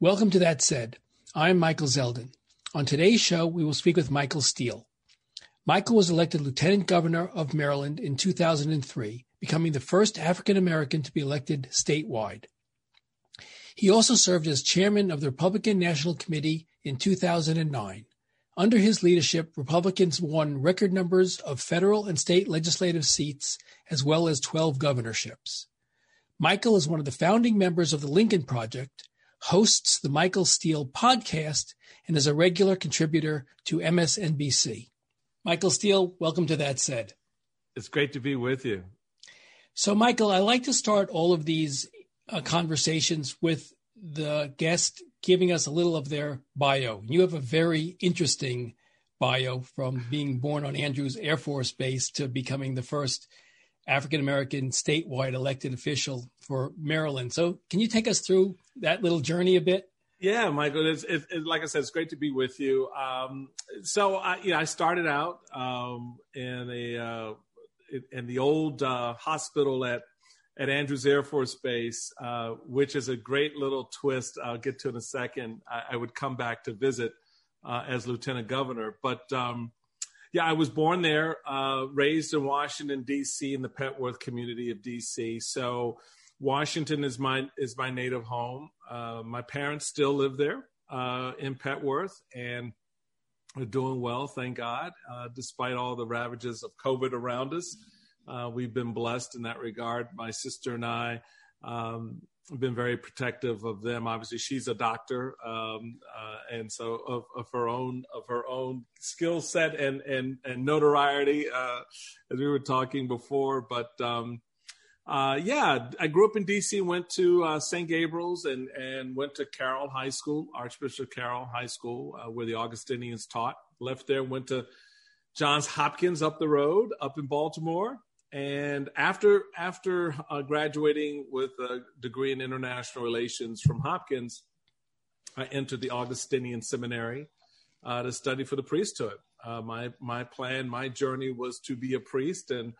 Welcome to That Said. I'm Michael Zeldin. On today's show, we will speak with Michael Steele. Michael was elected Lieutenant Governor of Maryland in 2003, becoming the first African American to be elected statewide. He also served as chairman of the Republican National Committee in 2009. Under his leadership, Republicans won record numbers of federal and state legislative seats, as well as 12 governorships. Michael is one of the founding members of the Lincoln Project, hosts the Michael Steele podcast, and is a regular contributor to MSNBC. Michael Steele, welcome to That Said. It's great to be with you. So, Michael, I like to start all of these uh, conversations with the guest giving us a little of their bio. You have a very interesting bio from being born on Andrews Air Force Base to becoming the first African American statewide elected official for Maryland. So, can you take us through that little journey a bit? Yeah, Michael. It's, like I said, it's great to be with you. Um, so, I, you know, I started out um, in a uh, in the old uh, hospital at at Andrews Air Force Base, uh, which is a great little twist. I'll get to in a second. I, I would come back to visit uh, as lieutenant governor, but um, yeah, I was born there, uh, raised in Washington D.C. in the Petworth community of D.C. So Washington is my is my native home. Uh, my parents still live there uh, in Petworth, and are doing well, thank God, uh, despite all the ravages of COVID around us. Uh, we've been blessed in that regard. My sister and I um, been very protective of them. Obviously, she's a doctor, um, uh, and so of, of, her own of her own skill set and and and notoriety, uh, as we were talking before. But um, uh, yeah, I grew up in D.C. Went to uh, St. Gabriel's and and went to Carroll High School, Archbishop Carroll High School, uh, where the Augustinians taught. Left there, went to Johns Hopkins up the road, up in Baltimore and after after uh, graduating with a degree in international relations from Hopkins, I entered the Augustinian Seminary uh, to study for the priesthood. Uh, my my plan, my journey was to be a priest, and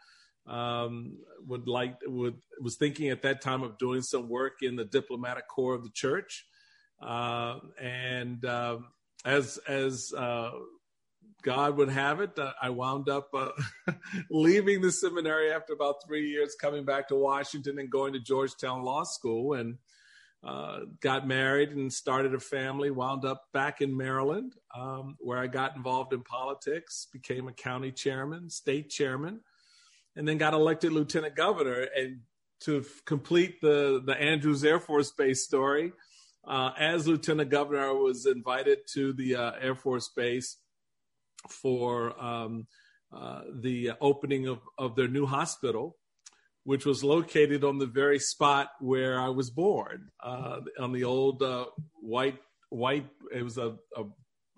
um, would like would was thinking at that time of doing some work in the diplomatic corps of the church, uh, and um, as as uh, God would have it, uh, I wound up uh, leaving the seminary after about three years, coming back to Washington and going to Georgetown Law School, and uh, got married and started a family. Wound up back in Maryland, um, where I got involved in politics, became a county chairman, state chairman, and then got elected lieutenant governor. And to f- complete the the Andrews Air Force Base story, uh, as lieutenant governor, I was invited to the uh, Air Force Base for um, uh, the opening of, of their new hospital, which was located on the very spot where I was born, uh, on the old uh, white white. It was a, a,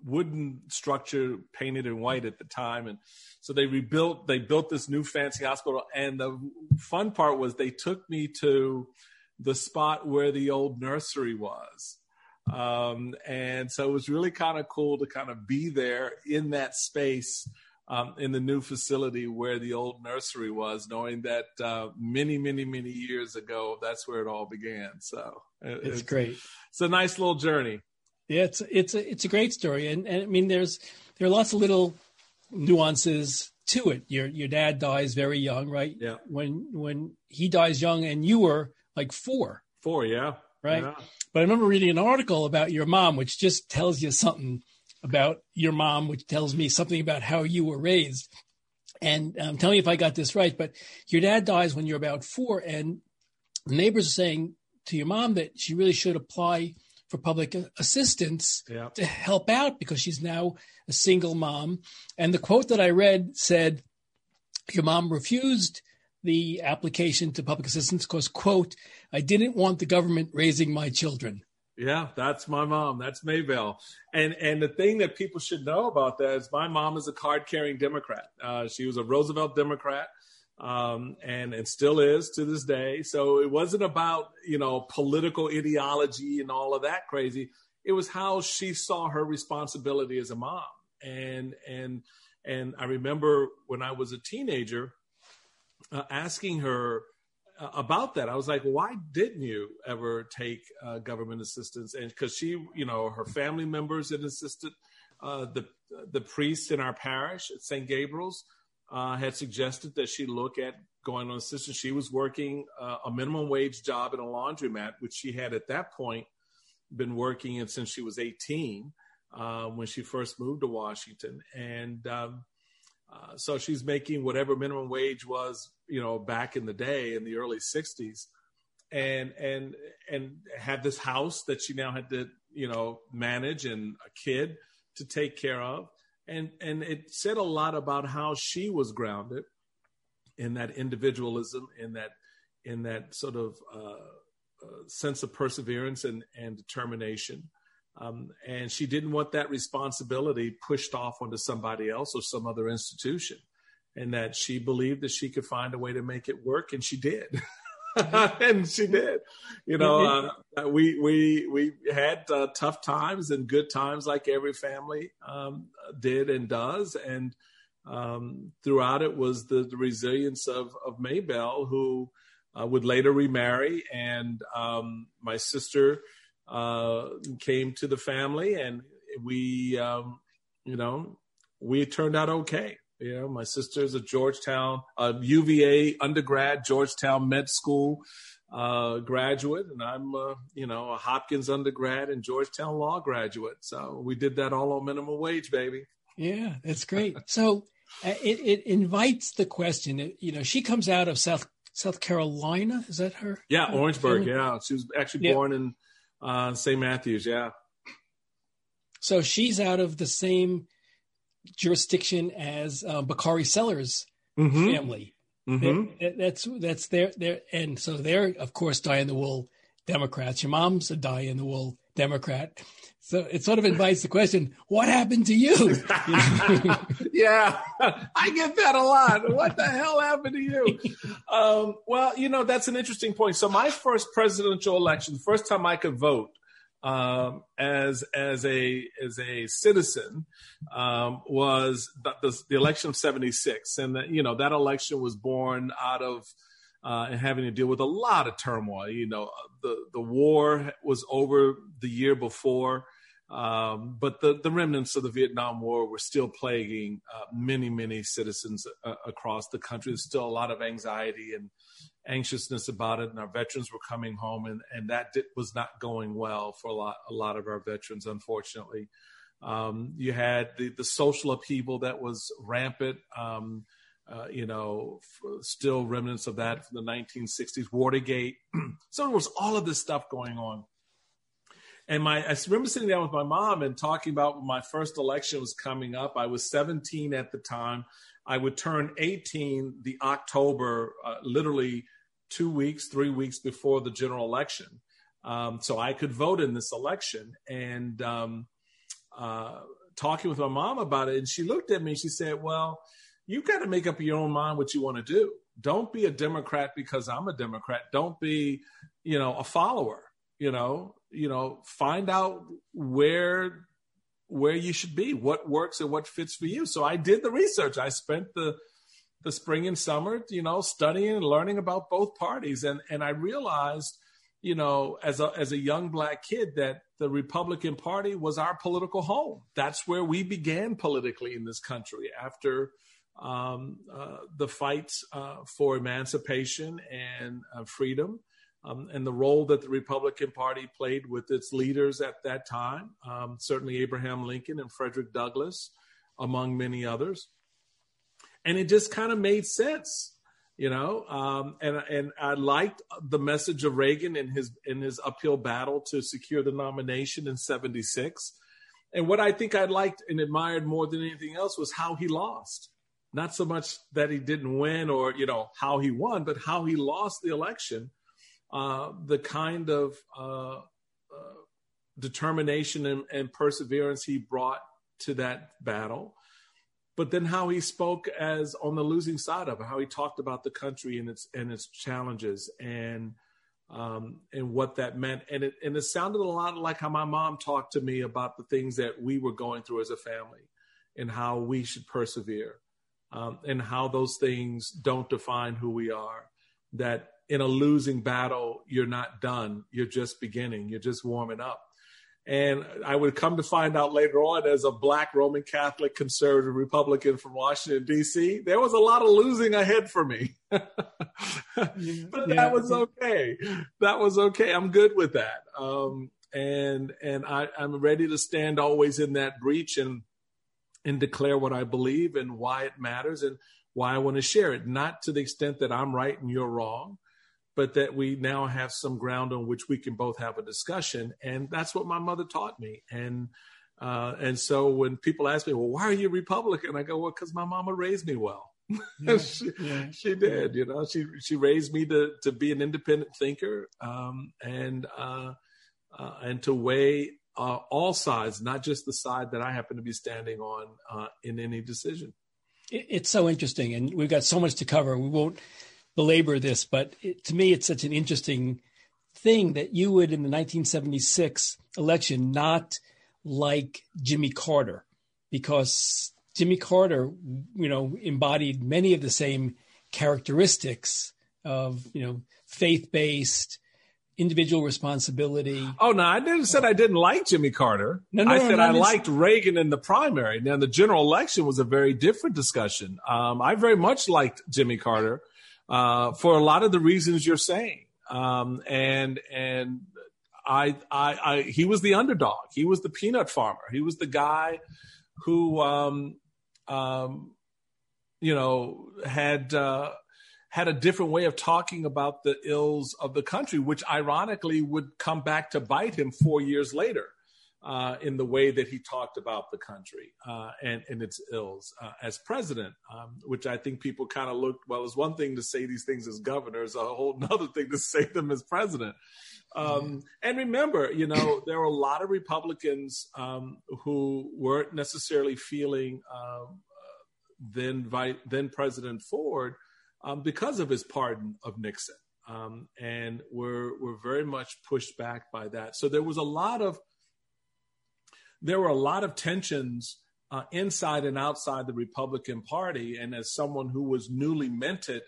wooden structure painted in white at the time, and so they rebuilt. They built this new fancy hospital, and the fun part was they took me to the spot where the old nursery was. Um, and so it was really kind of cool to kind of be there in that space um, in the new facility where the old nursery was, knowing that uh, many, many, many years ago, that's where it all began. So it, it's, it's, great. It's a nice little journey. Yeah, it's it's a it's a great story, and and I mean, there's there are lots of little nuances to it. Your your dad dies very young, right? Yeah. When when he dies young, and you were like four. Four, yeah. Right. Yeah. But I remember reading an article about your mom, which just tells you something about your mom, which tells me something about how you were raised. And um, tell me if I got this right, but your dad dies when you're about four, and neighbors are saying to your mom that she really should apply for public assistance yeah. to help out because she's now a single mom. And the quote that I read said, Your mom refused the application to public assistance because, quote, I didn't want the government raising my children. Yeah, that's my mom. That's Maybell. And and the thing that people should know about that is my mom is a card carrying Democrat. Uh, she was a Roosevelt Democrat. Um, and and still is to this day. So it wasn't about you know political ideology and all of that crazy. It was how she saw her responsibility as a mom. And and and I remember when I was a teenager, uh, asking her uh, about that. I was like, why didn't you ever take uh, government assistance? And because she, you know, her family members had assisted uh, the the priest in our parish at St. Gabriel's uh, had suggested that she look at going on assistance. She was working uh, a minimum wage job in a laundromat, which she had at that point been working in since she was 18 uh, when she first moved to Washington, and um, uh, so she's making whatever minimum wage was, you know, back in the day in the early '60s, and and and had this house that she now had to, you know, manage and a kid to take care of, and and it said a lot about how she was grounded in that individualism, in that in that sort of uh, uh, sense of perseverance and and determination. Um, and she didn't want that responsibility pushed off onto somebody else or some other institution. And that she believed that she could find a way to make it work, and she did. and she did. You know, uh, we we we had uh, tough times and good times, like every family um, did and does. And um, throughout it was the, the resilience of of Maybelle, who uh, would later remarry, and um, my sister uh, came to the family, and we, um, you know, we turned out okay. You know, my sister's a Georgetown, a UVA undergrad, Georgetown Med School uh, graduate, and I'm, uh, you know, a Hopkins undergrad and Georgetown Law graduate. So we did that all on minimum wage, baby. Yeah, that's great. so uh, it, it invites the question. You know, she comes out of South South Carolina. Is that her? Yeah, Orangeburg. Yeah, she was actually yeah. born in uh, St. Matthews, yeah. So she's out of the same jurisdiction as uh, Bakari Sellers' mm-hmm. family. Mm-hmm. that's that's their their and so they're of course die in the wool Democrats. Your mom's a die in the wool Democrat. So it sort of invites the question, what happened to you? yeah, I get that a lot. What the hell happened to you? Um, well, you know, that's an interesting point. So my first presidential election, the first time I could vote um, as as a as a citizen um, was the, the, election of 76. And, the, you know, that election was born out of uh, having to deal with a lot of turmoil. You know, the the war was over the year before, um, but the the remnants of the Vietnam War were still plaguing uh, many many citizens uh, across the country. There's still a lot of anxiety and anxiousness about it, and our veterans were coming home, and and that did, was not going well for a lot a lot of our veterans, unfortunately. Um, you had the the social upheaval that was rampant. Um, uh, you know, still remnants of that from the 1960s, Watergate. so there was all of this stuff going on. And my, I remember sitting down with my mom and talking about when my first election was coming up. I was 17 at the time. I would turn 18 the October, uh, literally two weeks, three weeks before the general election. Um, so I could vote in this election. And um, uh, talking with my mom about it, and she looked at me. She said, "Well, you got to make up your own mind what you want to do. Don't be a Democrat because I'm a Democrat. Don't be, you know, a follower. You know, you know, find out where where you should be, what works and what fits for you. So I did the research. I spent the the spring and summer, you know, studying and learning about both parties, and and I realized, you know, as a as a young black kid, that the Republican Party was our political home. That's where we began politically in this country after um, uh, the fights uh, for emancipation and uh, freedom, um, and the role that the Republican Party played with its leaders at that time, um, certainly Abraham Lincoln and Frederick Douglass, among many others. And it just kind of made sense, you know. Um, and and I liked the message of Reagan in his in his uphill battle to secure the nomination in '76. And what I think I liked and admired more than anything else was how he lost not so much that he didn't win or you know how he won, but how he lost the election. Uh, the kind of uh, uh, determination and, and, perseverance he brought to that battle, but then how he spoke as on the losing side of it, how he talked about the country and its and its challenges and um, and what that meant, and it and it sounded a lot like how my mom talked to me about the things that we were going through as a family and how we should persevere um, and how those things don't define who we are. That in a losing battle, you're not done. You're just beginning. You're just warming up. And I would come to find out later on, as a black Roman Catholic conservative Republican from Washington, D.C., there was a lot of losing ahead for me. but yeah. that was okay. That was okay. I'm good with that. Um, and and I, I'm ready to stand always in that breach and and declare what I believe and why it matters and why I want to share it. Not to the extent that I'm right and you're wrong, but that we now have some ground on which we can both have a discussion. And that's what my mother taught me. And uh, and so when people ask me, well, why are you Republican? I go, well, because my mama raised me well. Yeah, she, yeah. she, did, you know, she, she raised me to, to be an independent thinker um, and, uh, uh, and to weigh uh, all sides, not just the side that I happen to be standing on uh, in any decision. It's so interesting, and we've got so much to cover. We won't belabor this, but it, to me, it's such an interesting thing that you would, in the 1976 election, not like Jimmy Carter, because Jimmy Carter, you know, embodied many of the same characteristics of, you know, faith-based, individual responsibility. Oh no, I didn't said I didn't like Jimmy Carter. No, no, I said no, I liked Reagan in the primary. Now the general election was a very different discussion. Um, I very much liked Jimmy Carter uh, for a lot of the reasons you're saying. Um, and and I, I, I, he was the underdog. He was the peanut farmer. He was the guy who, um, um, you know, had uh, had a different way of talking about the ills of the country, which ironically would come back to bite him four years later uh, in the way that he talked about the country uh, and, and its ills uh, as president, um, which I think people kind of looked, well, it's one thing to say these things as governor, it's a whole other thing to say them as president. Um, and remember, you know, there were a lot of Republicans um, who weren't necessarily feeling um, then, then President Ford um, because of his pardon of Nixon. Um, and were were very much pushed back by that. So there was a lot of there were a lot of tensions uh, inside and outside the Republican Party. And as someone who was newly minted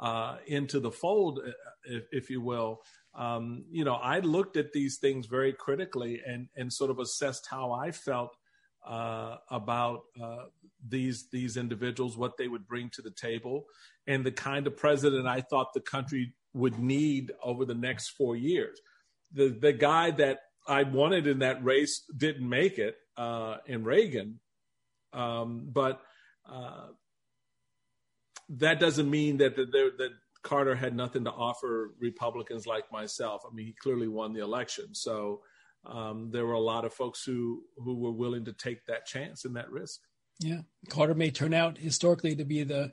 uh, into the fold, uh, if, if you will, um, you know, I looked at these things very critically and and sort of assessed how I felt uh, about uh, these these individuals, what they would bring to the table, and the kind of president I thought the country would need over the next four years. The the guy that I wanted in that race didn't make it uh, in Reagan, um, but uh, that doesn't mean that the, that Carter had nothing to offer Republicans like myself. I mean, he clearly won the election, so um, there were a lot of folks who who were willing to take that chance and that risk. Yeah, Carter may turn out historically to be the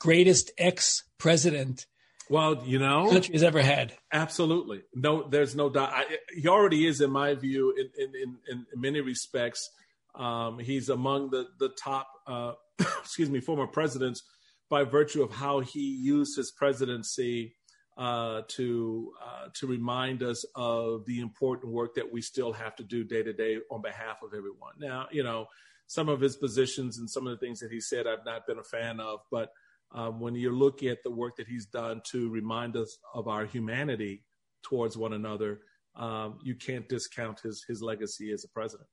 greatest ex president well, you know, country has ever had. Absolutely, no, there's no doubt. I, he already is, in my view, in in in, in many respects. Um, he's among the the top, uh, excuse me, former presidents by virtue of how he used his presidency uh, to uh, to remind us of the important work that we still have to do day to day on behalf of everyone. Now, you know, some of his positions and some of the things that he said, I've not been a fan of, but um, when you look at the work that he's done to remind us of our humanity towards one another, um, you can't discount his his legacy as a president.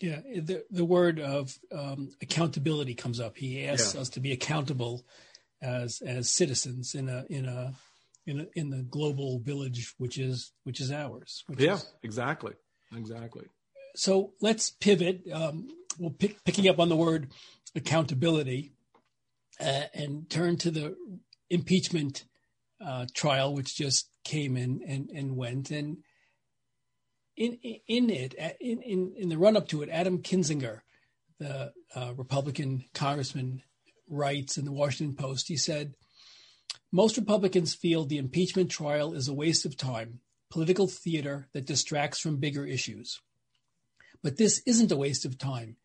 Yeah, the the word of um, accountability comes up. He asks yeah. us to be accountable as as citizens in a in a in a, in the global village, which is which is ours. Which yeah, is, exactly, exactly. So let's pivot. Um, we'll pick, picking up on the word accountability uh, and turn to the impeachment uh, trial, which just came in and, and went. And in in it, in in, in the run up to it, Adam Kinzinger, the uh, Republican congressman, writes in the Washington Post. He said, "Most Republicans feel the impeachment trial is a waste of time, political theater that distracts from bigger issues. But this isn't a waste of time.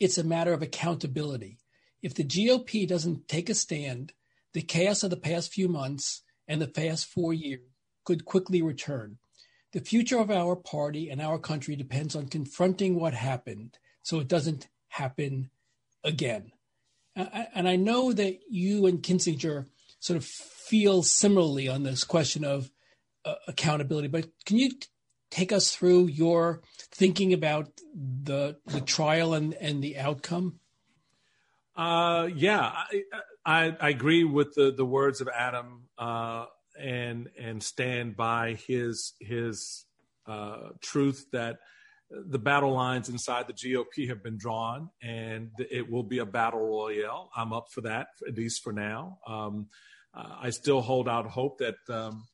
It's a matter of accountability." If the GOP doesn't take a stand, the chaos of the past few months and the past four years could quickly return. The future of our party and our country depends on confronting what happened so it doesn't happen again. And I know that you and Kinzinger sort of feel similarly on this question of uh, accountability. But can you take us through your thinking about the the trial and and the outcome? Uh, yeah, I, I, I agree with the the words of Adam uh, and and stand by his his uh, truth that the battle lines inside the GOP have been drawn, and it will be a battle royale. I'm up for that, at least for now. Um, uh, I still hold out hope that um,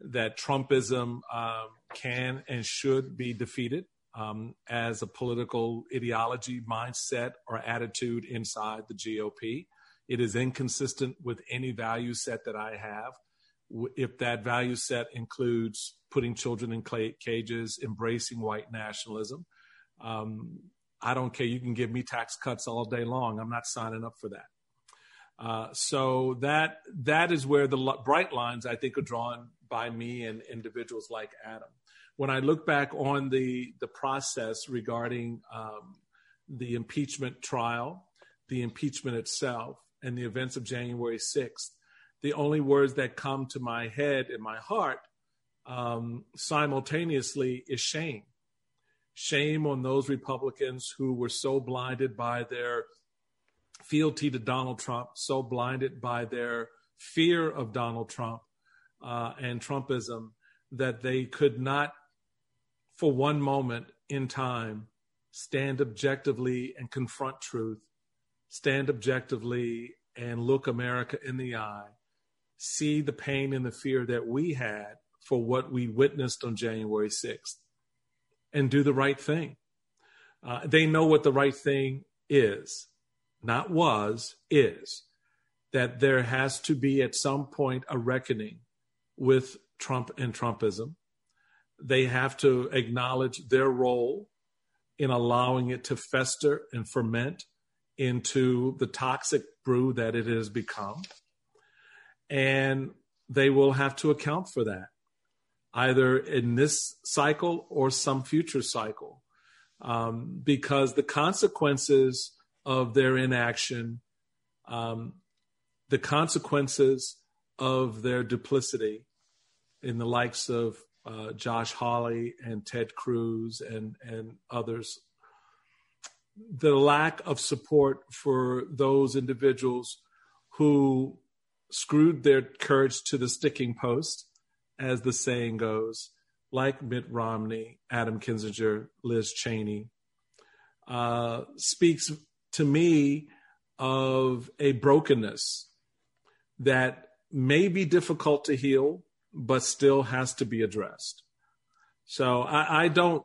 that Trumpism uh, can and should be defeated um, as a political ideology, mindset, or attitude inside the GOP. It is inconsistent with any value set that I have. If that value set includes putting children in cages, embracing white nationalism. Um, I don't care. You can give me tax cuts all day long. I'm not signing up for that. Uh, so that that is where the bright lines I think are drawn by me and individuals like Adam. When I look back on the the process regarding um, the impeachment trial, the impeachment itself, and the events of January 6th, the only words that come to my head and my heart um, simultaneously is shame. Shame on those Republicans who were so blinded by their fealty to Donald Trump, so blinded by their fear of Donald Trump uh, and Trumpism that they could not, for one moment in time, stand objectively and confront truth, stand objectively and look America in the eye, see the pain and the fear that we had for what we witnessed on January 6th and do the right thing. Uh, they know what the right thing is, not was, is. That there has to be at some point a reckoning with Trump and Trumpism. They have to acknowledge their role in allowing it to fester and ferment into the toxic brew that it has become. And they will have to account for that either in this cycle or some future cycle, um, because the consequences of their inaction, um, the consequences of their duplicity in the likes of uh, Josh Hawley and Ted Cruz and, and others, the lack of support for those individuals who screwed their courage to the sticking post as the saying goes, like Mitt Romney, Adam Kinzinger, Liz Cheney, uh, speaks to me of a brokenness that may be difficult to heal, but still has to be addressed. So I, I don't,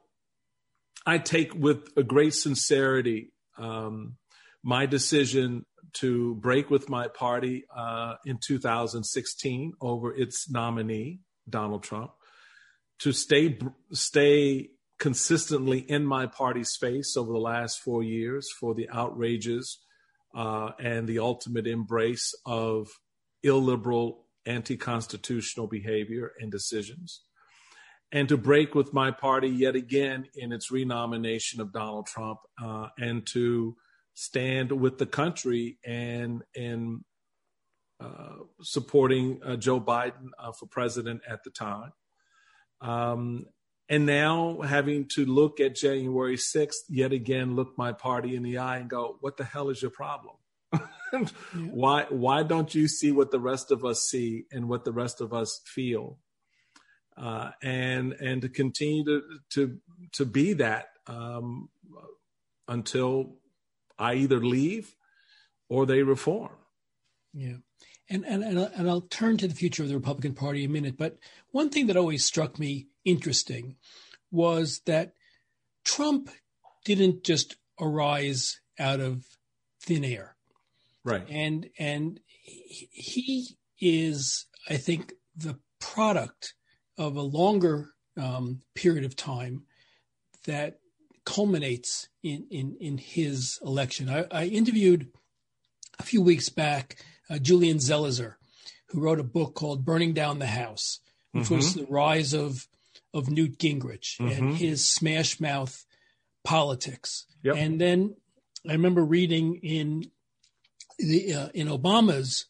I take with a great sincerity um, my decision to break with my party uh, in 2016 over its nominee, Donald Trump, to stay stay consistently in my party's face over the last four years for the outrages uh, and the ultimate embrace of illiberal, anti-constitutional behavior and decisions, and to break with my party yet again in its renomination of Donald Trump, uh, and to stand with the country and and uh, supporting uh, Joe Biden uh, for president at the time. Um, and now having to look at January 6th, yet again, look my party in the eye and go, what the hell is your problem? Yeah. Why, why don't you see what the rest of us see and what the rest of us feel? Uh, and, and to continue to, to, to be that um, until I either leave or they reform. Yeah and, and, and I'll turn to the future of the Republican Party in a minute. But one thing that always struck me interesting was that Trump didn't just arise out of thin air. Right. And, and he is, I think, the product of a longer um, period of time that culminates in, in, in his election. I, I interviewed a few weeks back uh, Julian Zelizer, who wrote a book called Burning Down the House, which mm-hmm. was the rise of, of Newt Gingrich mm-hmm. and his smash mouth politics. Yep. And then I remember reading in the uh, in Obama's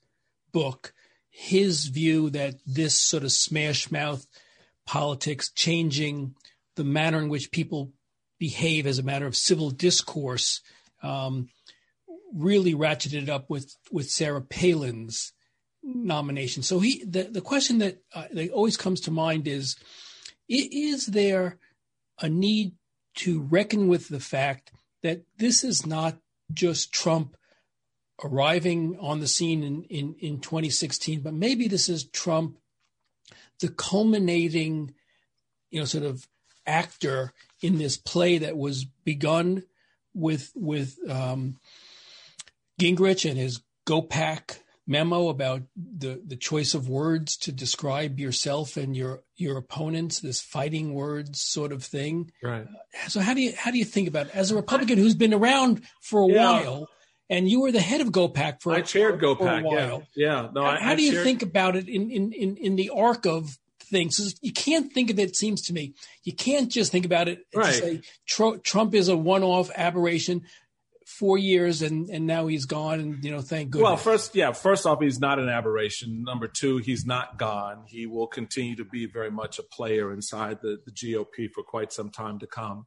book his view that this sort of smash mouth politics changing the manner in which people behave as a matter of civil discourse um, really ratcheted up with with Sarah Palin's nomination. So he the the question that uh, that always comes to mind is is there a need to reckon with the fact that this is not just Trump arriving on the scene in, in, in 2016, but maybe this is Trump, the culminating, you know, sort of actor in this play that was begun with with um, Gingrich and his GOPAC memo about the, the choice of words to describe yourself and your your opponents, this fighting words sort of thing. Right. So how do you how do you think about it? as a Republican who's been around for a yeah. while? And you were the head of GOPAC for I chaired for, GOPAC. For a while. Yeah, yeah. No, how, I, how do you chaired... think about it in, in, in, in the arc of things? You can't think of it. it seems to me you can't just think about it. Right. Say, Trump is a one-off aberration four years and and now he's gone and you know thank goodness. Well, first, yeah, first off, he's not an aberration. Number two, he's not gone. He will continue to be very much a player inside the, the GOP for quite some time to come.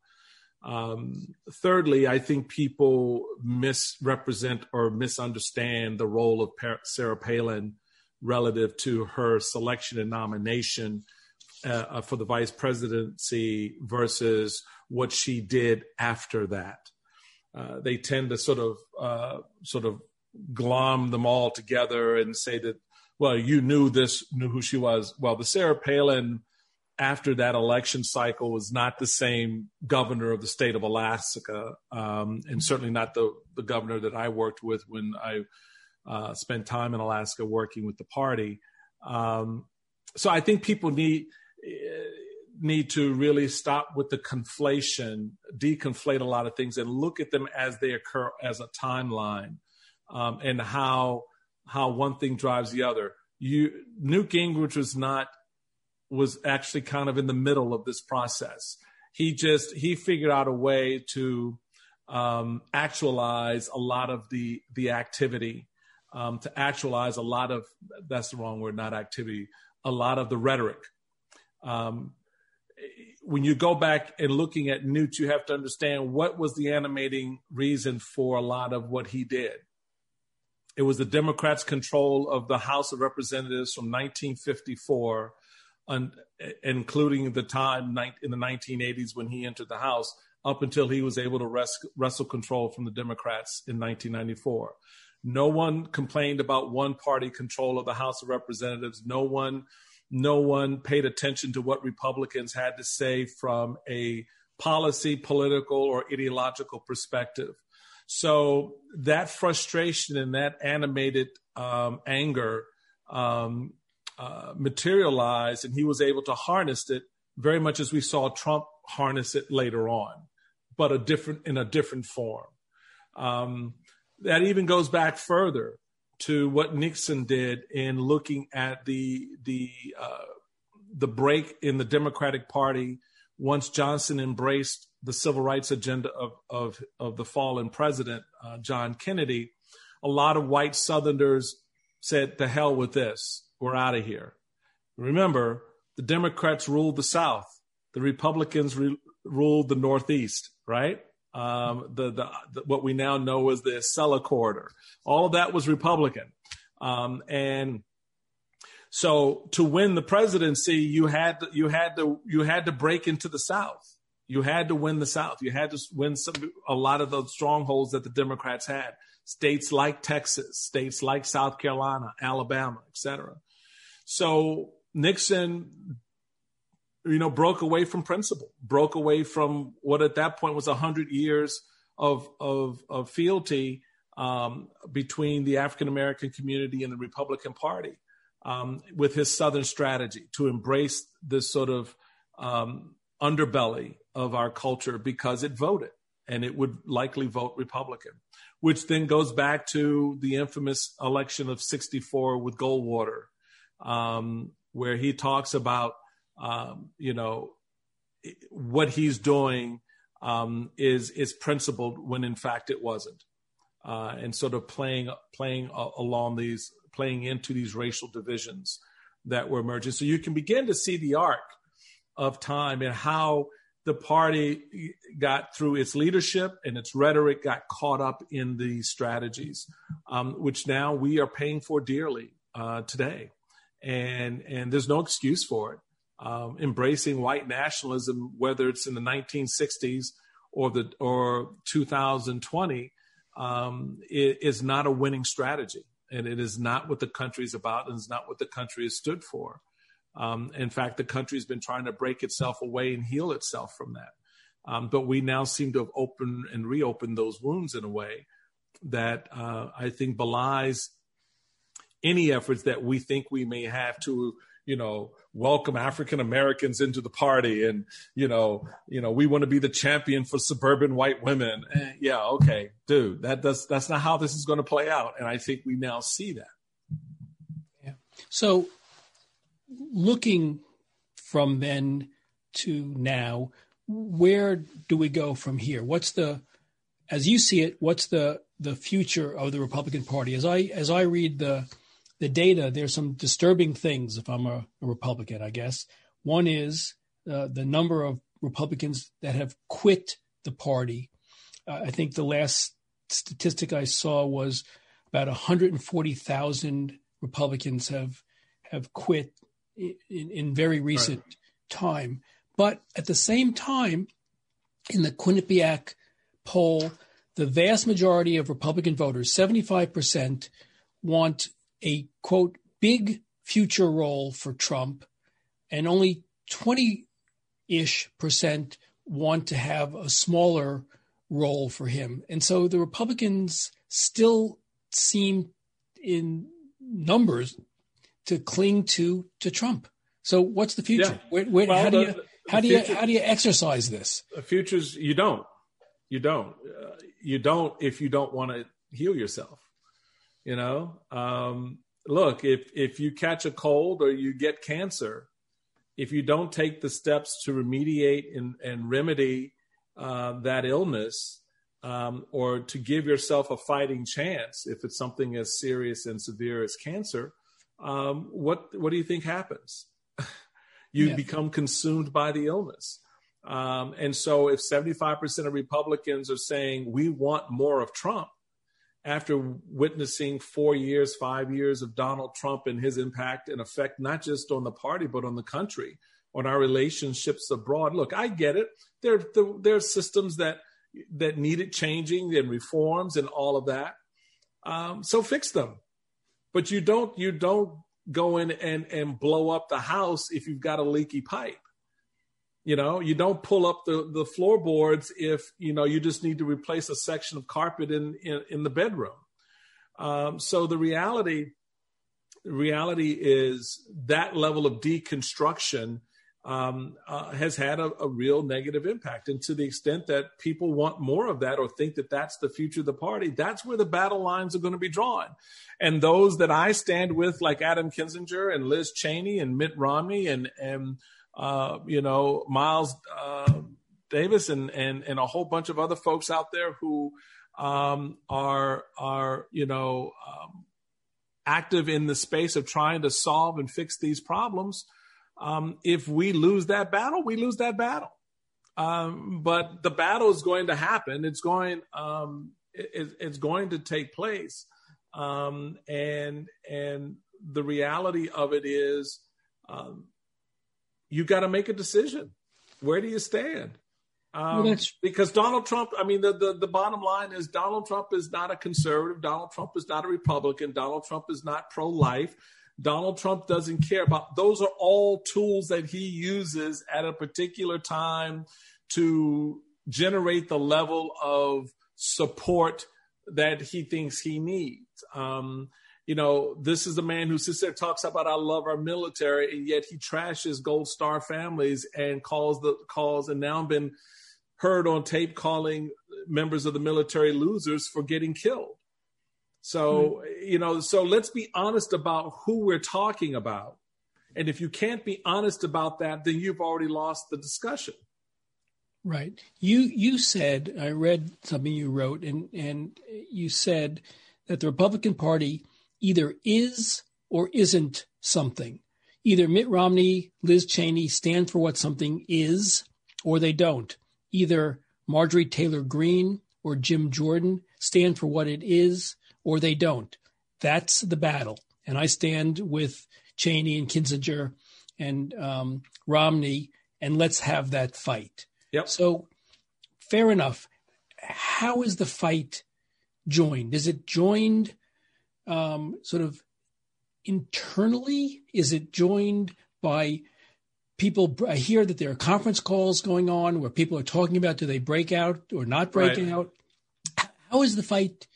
Um, thirdly, I think people misrepresent or misunderstand the role of Sarah Palin relative to her selection and nomination uh, for the vice presidency versus what she did after that. Uh, they tend to sort of uh, sort of glom them all together and say that, well, you knew this, knew who she was. Well, the Sarah Palin after that election cycle was not the same governor of the state of Alaska, um, and certainly not the the governor that I worked with when I uh, spent time in Alaska working with the party. Um, so I think people need need to really stop with the conflation, deconflate a lot of things, and look at them as they occur as a timeline, um, and how how one thing drives the other. You Newt Gingrich was not was actually kind of in the middle of this process. He just he figured out a way to um, actualize a lot of the the activity, um, to actualize a lot of that's the wrong word, not activity, a lot of the rhetoric. Um, when you go back and looking at Newt, you have to understand what was the animating reason for a lot of what he did. It was the Democrats' control of the House of Representatives from 1954, including the time in the 1980s when he entered the House, up until he was able to wrestle control from the Democrats in 1994. No one complained about one party control of the House of Representatives. No one no one paid attention to what Republicans had to say from a policy, political, or ideological perspective. So that frustration and that animated um, anger um, uh, materialized, and he was able to harness it very much as we saw Trump harness it later on, but a different in a different form. Um, that even goes back further to what Nixon did in looking at the the uh, the break in the Democratic Party once Johnson embraced the civil rights agenda of of, of the fallen president uh, John Kennedy. A lot of white Southerners said, "To hell with this, we're out of here." Remember, the Democrats ruled the South, the Republicans re- ruled the Northeast, right? um, the, the, the, what we now know as the Acela corridor. All of that was Republican, um, and so to win the presidency, you had to, you had to you had to break into the South. You had to win the South. You had to win some a lot of those strongholds that the Democrats had. States like Texas, states like South Carolina, Alabama, etc. So Nixon you know, broke away from principle, broke away from what at that point was a hundred years of of, of fealty um, between the African American community and the Republican Party, um, with his Southern strategy to embrace this sort of um, underbelly of our culture because it voted and it would likely vote Republican, which then goes back to the infamous election of '64 with Goldwater, um, where he talks about um, you know, what he's doing um, is is principled when in fact it wasn't, uh, and sort of playing playing along these playing into these racial divisions that were emerging. So you can begin to see the arc of time and how the party got through its leadership and its rhetoric got caught up in these strategies, um, which now we are paying for dearly uh, today. And, and there's no excuse for it. Um, embracing white nationalism, whether it's in the 1960s or the or 2020, um, is not a winning strategy, and it is not what the country is about, and it's not what the country has stood for. Um, in fact, the country has been trying to break itself away and heal itself from that. Um, but we now seem to have opened and reopened those wounds in a way that uh, I think belies any efforts that we think we may have to, you know, welcome African Americans into the party, and you know, you know, we want to be the champion for suburban white women. Eh, yeah, okay, dude, that does that's not how this is going to play out, and I think we now see that. Yeah. So looking from then to now, where do we go from here? What's the, as you see it, what's the the future of the Republican Party? As I as I read the the data, there's some disturbing things. If I'm a, a Republican, I guess one is uh, the number of Republicans that have quit the party. Uh, I think the last statistic I saw was about 140,000 Republicans have have quit in, in very recent right. time. But at the same time, in the Quinnipiac poll, the vast majority of Republican voters, 75%, want a quote, big future role for Trump, and only 20 ish percent want to have a smaller role for him. And so the Republicans still seem in numbers to cling to to Trump. So what's the future? Yeah. Where, where, well, how do you how do you how do you exercise this? The futures you don't you don't uh, you don't if you don't want to heal yourself. You know, um, look if if you catch a cold or you get cancer, if you don't take the steps to remediate and, and remedy uh, that illness, um, or to give yourself a fighting chance if it's something as serious and severe as cancer, um, what what do you think happens? you yeah. become consumed by the illness. Um, and so, if 75% of Republicans are saying we want more of Trump, after witnessing four years, five years of Donald Trump and his impact and effect, not just on the party, but on the country, on our relationships abroad. Look, I get it. There, there, there are systems that that needed changing and reforms and all of that. Um, so fix them but you don't you don't go in and and blow up the house if you've got a leaky pipe you know you don't pull up the the floorboards if you know you just need to replace a section of carpet in in, in the bedroom um, so the reality reality is that level of deconstruction um, uh, has had a, a, real negative impact. And to the extent that people want more of that or think that that's the future of the party, that's where the battle lines are going to be drawn. And those that I stand with, like Adam Kinzinger and Liz Cheney and Mitt Romney and, and uh, you know, Miles uh, Davis and, and, and a whole bunch of other folks out there who um, are, are, you know, um, active in the space of trying to solve and fix these problems um, if we lose that battle, we lose that battle. Um, but the battle is going to happen. It's going. Um, it, it's going to take place. Um, and and the reality of it is, um, you got to make a decision. Where do you stand? Um, well, because Donald Trump, I mean, the, the, the bottom line is Donald Trump is not a conservative. Donald Trump is not a Republican. Donald Trump is not pro life. Donald Trump doesn't care about. Those are all tools that he uses at a particular time to generate the level of support that he thinks he needs. Um, you know, this is the man who sits there talks about I love our military, and yet he trashes Gold Star families and calls the calls and now been heard on tape calling members of the military losers for getting killed. So, mm-hmm. you know, so let's be honest about who we're talking about. And if you can't be honest about that, then you've already lost the discussion. Right. You you said I read something you wrote and and you said that the Republican Party either is or isn't something. Either Mitt Romney, Liz Cheney stand for what something is, or they don't. Either Marjorie Taylor Greene or Jim Jordan stand for what it is, or they don't. That's the battle. And I stand with Cheney and Kinzinger and um, Romney, and let's have that fight. Yep. So, fair enough. How is the fight joined? Is it joined um, sort of internally? Is it joined by people? I hear that there are conference calls going on where people are talking about do they break out or not break right. out. How is the fight?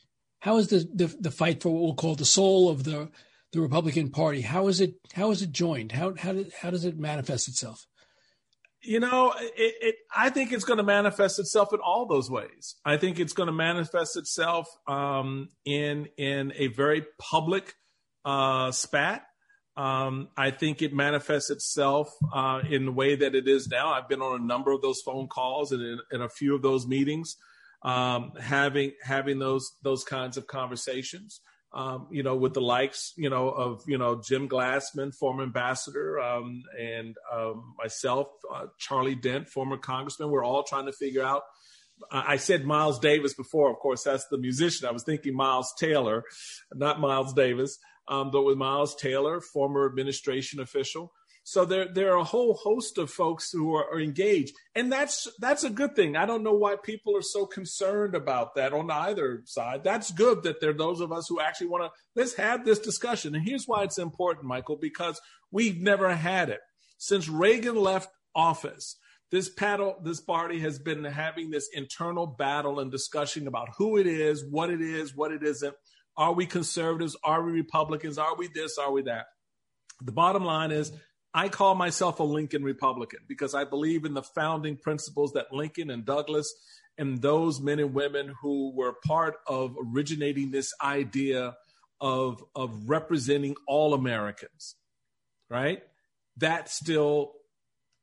How is the, the the fight for what we'll call the soul of the the Republican Party? How is it? How is it joined? How how did, how does it manifest itself? You know, it, it, I think it's going to manifest itself in all those ways. I think it's going to manifest itself um, in in a very public uh, spat. Um, I think it manifests itself uh, in the way that it is now. I've been on a number of those phone calls and in, in a few of those meetings, um, having having those those kinds of conversations um, you know, with the likes, you know, of, you know, Jim Glassman, former ambassador, um, and um, myself, uh, Charlie Dent, former congressman. We're all trying to figure out. I said Miles Davis before, of course, that's the musician. I was thinking Miles Taylor, not Miles Davis, um, but with Miles Taylor, former administration official. So there, there are a whole host of folks who are, are, engaged, and that's that's a good thing. I don't know why people are so concerned about that on either side. That's good that there are those of us who actually want to let's have this discussion. And here's why it's important, Michael, because we've never had it since Reagan left office. This panel, this party has been having this internal battle and discussion about who it is, what it is, what it isn't. Are we conservatives? Are we Republicans? Are we this? Are we that? The bottom line is I call myself a Lincoln Republican because I believe in the founding principles that Lincoln and Douglass and those men and women who were part of originating this idea of, of representing all Americans, right? That still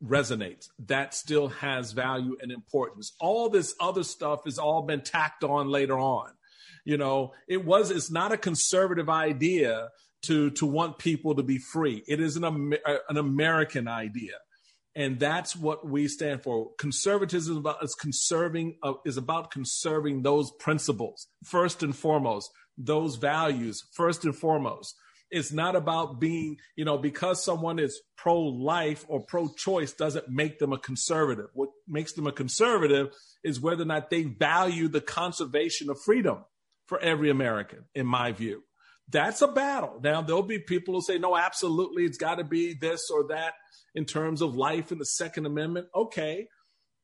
resonates. That still has value and importance. All this other stuff has all been tacked on later on. You know, it was, it's not a conservative idea to to want people to be free. It is an an American idea, and that's what we stand for. Conservatism is about is conserving uh, is about conserving those principles first and foremost, those values first and foremost. It's not about being, you know, because someone is pro life or pro choice doesn't make them a conservative. What makes them a conservative is whether or not they value the conservation of freedom for every American, in my view that's a battle. Now, there'll be people who say, no, absolutely, it's got to be this or that in terms of life and the Second Amendment. Okay.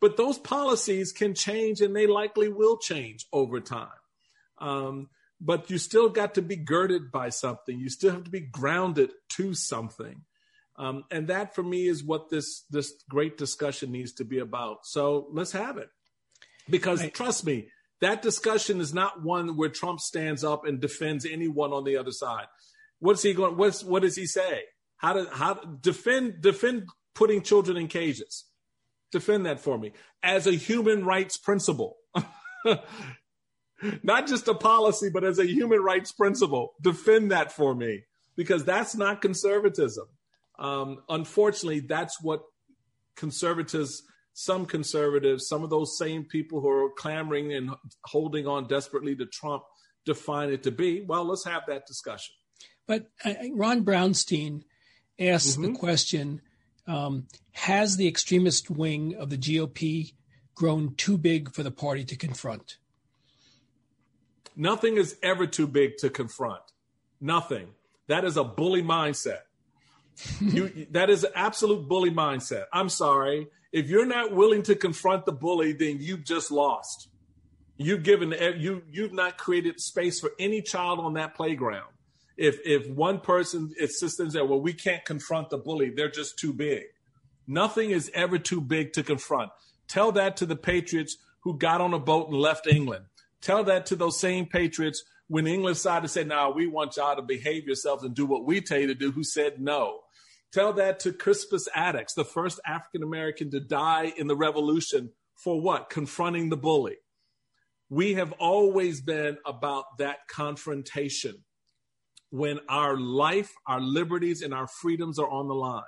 But those policies can change and they likely will change over time. Um, but you still got to be girded by something. You still have to be grounded to something. Um, and that for me is what this this great discussion needs to be about. So let's have it. Because right. trust me, that discussion is not one where Trump stands up and defends anyone on the other side. What's he going? What's what does he say? How to how defend defend putting children in cages? Defend that for me as a human rights principle. not just a policy, but as a human rights principle. Defend that for me because that's not conservatism. Um, unfortunately, that's what conservatives some conservatives, some of those same people who are clamoring and holding on desperately to Trump define it to be. Well, let's have that discussion. But uh, Ron Brownstein asks mm-hmm. the question um, Has the extremist wing of the GOP grown too big for the party to confront? Nothing is ever too big to confront. Nothing. That is a bully mindset. you, that is an absolute bully mindset. I'm sorry if you're not willing to confront the bully, then you've just lost. You've given you you've not created space for any child on that playground. If if one person insists that well we can't confront the bully, they're just too big. Nothing is ever too big to confront. Tell that to the Patriots who got on a boat and left England. Tell that to those same Patriots when England decided to say, "Now nah, we want y'all to behave yourselves and do what we tell you to do." Who said no? Tell that to Crispus Attucks, the first African American to die in the revolution for what? Confronting the bully. We have always been about that confrontation. when our life, our liberties, and our freedoms are on the line.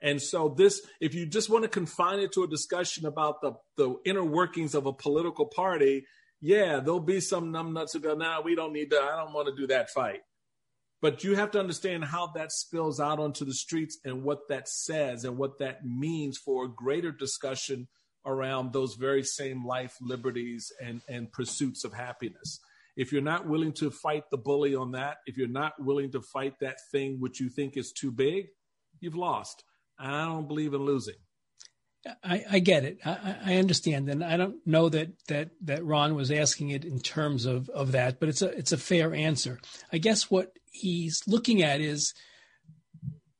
And so this, if you just want to confine it to a discussion about the, the inner workings of a political party, yeah, there'll be some numbnuts who go, nah, we don't need to, I don't want to do that fight. But you have to understand how that spills out onto the streets and what that says and what that means for a greater discussion around those very same life liberties and, and pursuits of happiness. If you're not willing to fight the bully on that, if you're not willing to fight that thing which you think is too big, you've lost. I don't believe in losing. I, I get it. I, I, understand, and I don't know that that that Ron was asking it in terms of of that, but it's a it's a fair answer. I guess what he's looking at is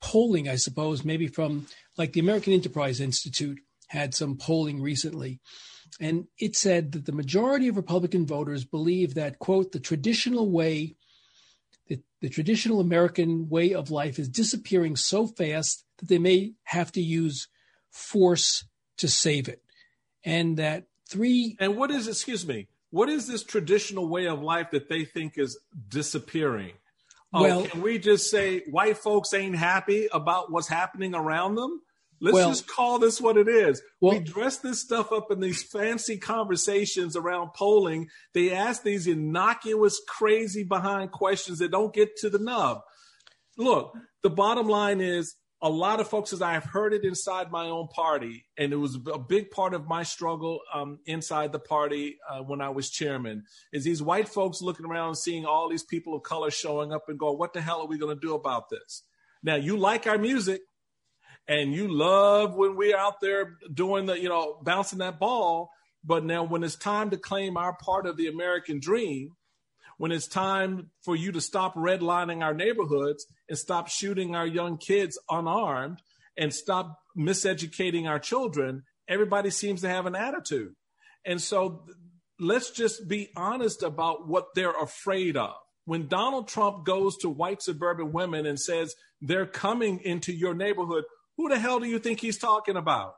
polling, I suppose, maybe from like the American Enterprise Institute had some polling recently, and it said that the majority of Republican voters believe that quote the traditional way. The, the traditional American way of life is disappearing so fast that they may have to use force to save it. And that three. And what is, excuse me, what is this traditional way of life that they think is disappearing? Oh, well, can we just say white folks ain't happy about what's happening around them? Let's well, just call this what it is. Well, we dress this stuff up in these fancy conversations around polling. They ask these innocuous, crazy behind questions that don't get to the nub. Look, the bottom line is a lot of folks, as I've heard it inside my own party, and it was a big part of my struggle um, inside the party uh, when I was chairman, is these white folks looking around seeing all these people of color showing up and going, what the hell are we going to do about this? Now, you like our music and you love when we're out there doing the, you know, bouncing that ball. But now when it's time to claim our part of the American dream, when it's time for you to stop redlining our neighborhoods and stop shooting our young kids unarmed and stop miseducating our children, everybody seems to have an attitude. And so let's just be honest about what they're afraid of. When Donald Trump goes to white suburban women and says they're coming into your neighborhood, who the hell do you think he's talking about?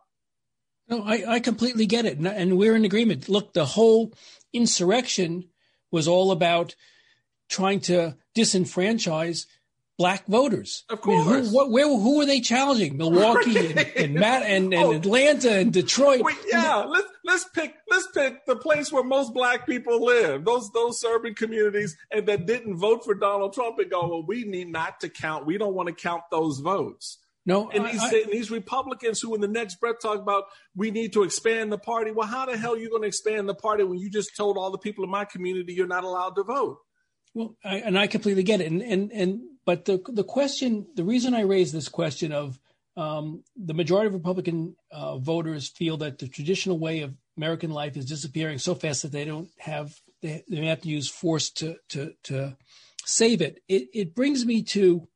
No, I, I completely get it. And we're in agreement. Look, the whole insurrection was all about trying to disenfranchise black voters. Of course. I mean, who, what, where, who were they challenging? Milwaukee and, and, Matt and, and oh. Atlanta and Detroit. Wait, yeah, let's let's pick let's pick the place where most black people live. Those those urban communities and that didn't vote for Donald Trump and go, well, we need not to count. We don't want to count those votes. No, and these, I, I, these Republicans who, in the next breath, talk about we need to expand the party. Well, how the hell are you going to expand the party when you just told all the people in my community you're not allowed to vote? Well, I, and I completely get it. And and and but the the question, the reason I raise this question of um, the majority of Republican uh, voters feel that the traditional way of American life is disappearing so fast that they don't have they, they have to use force to to to save it. It it brings me to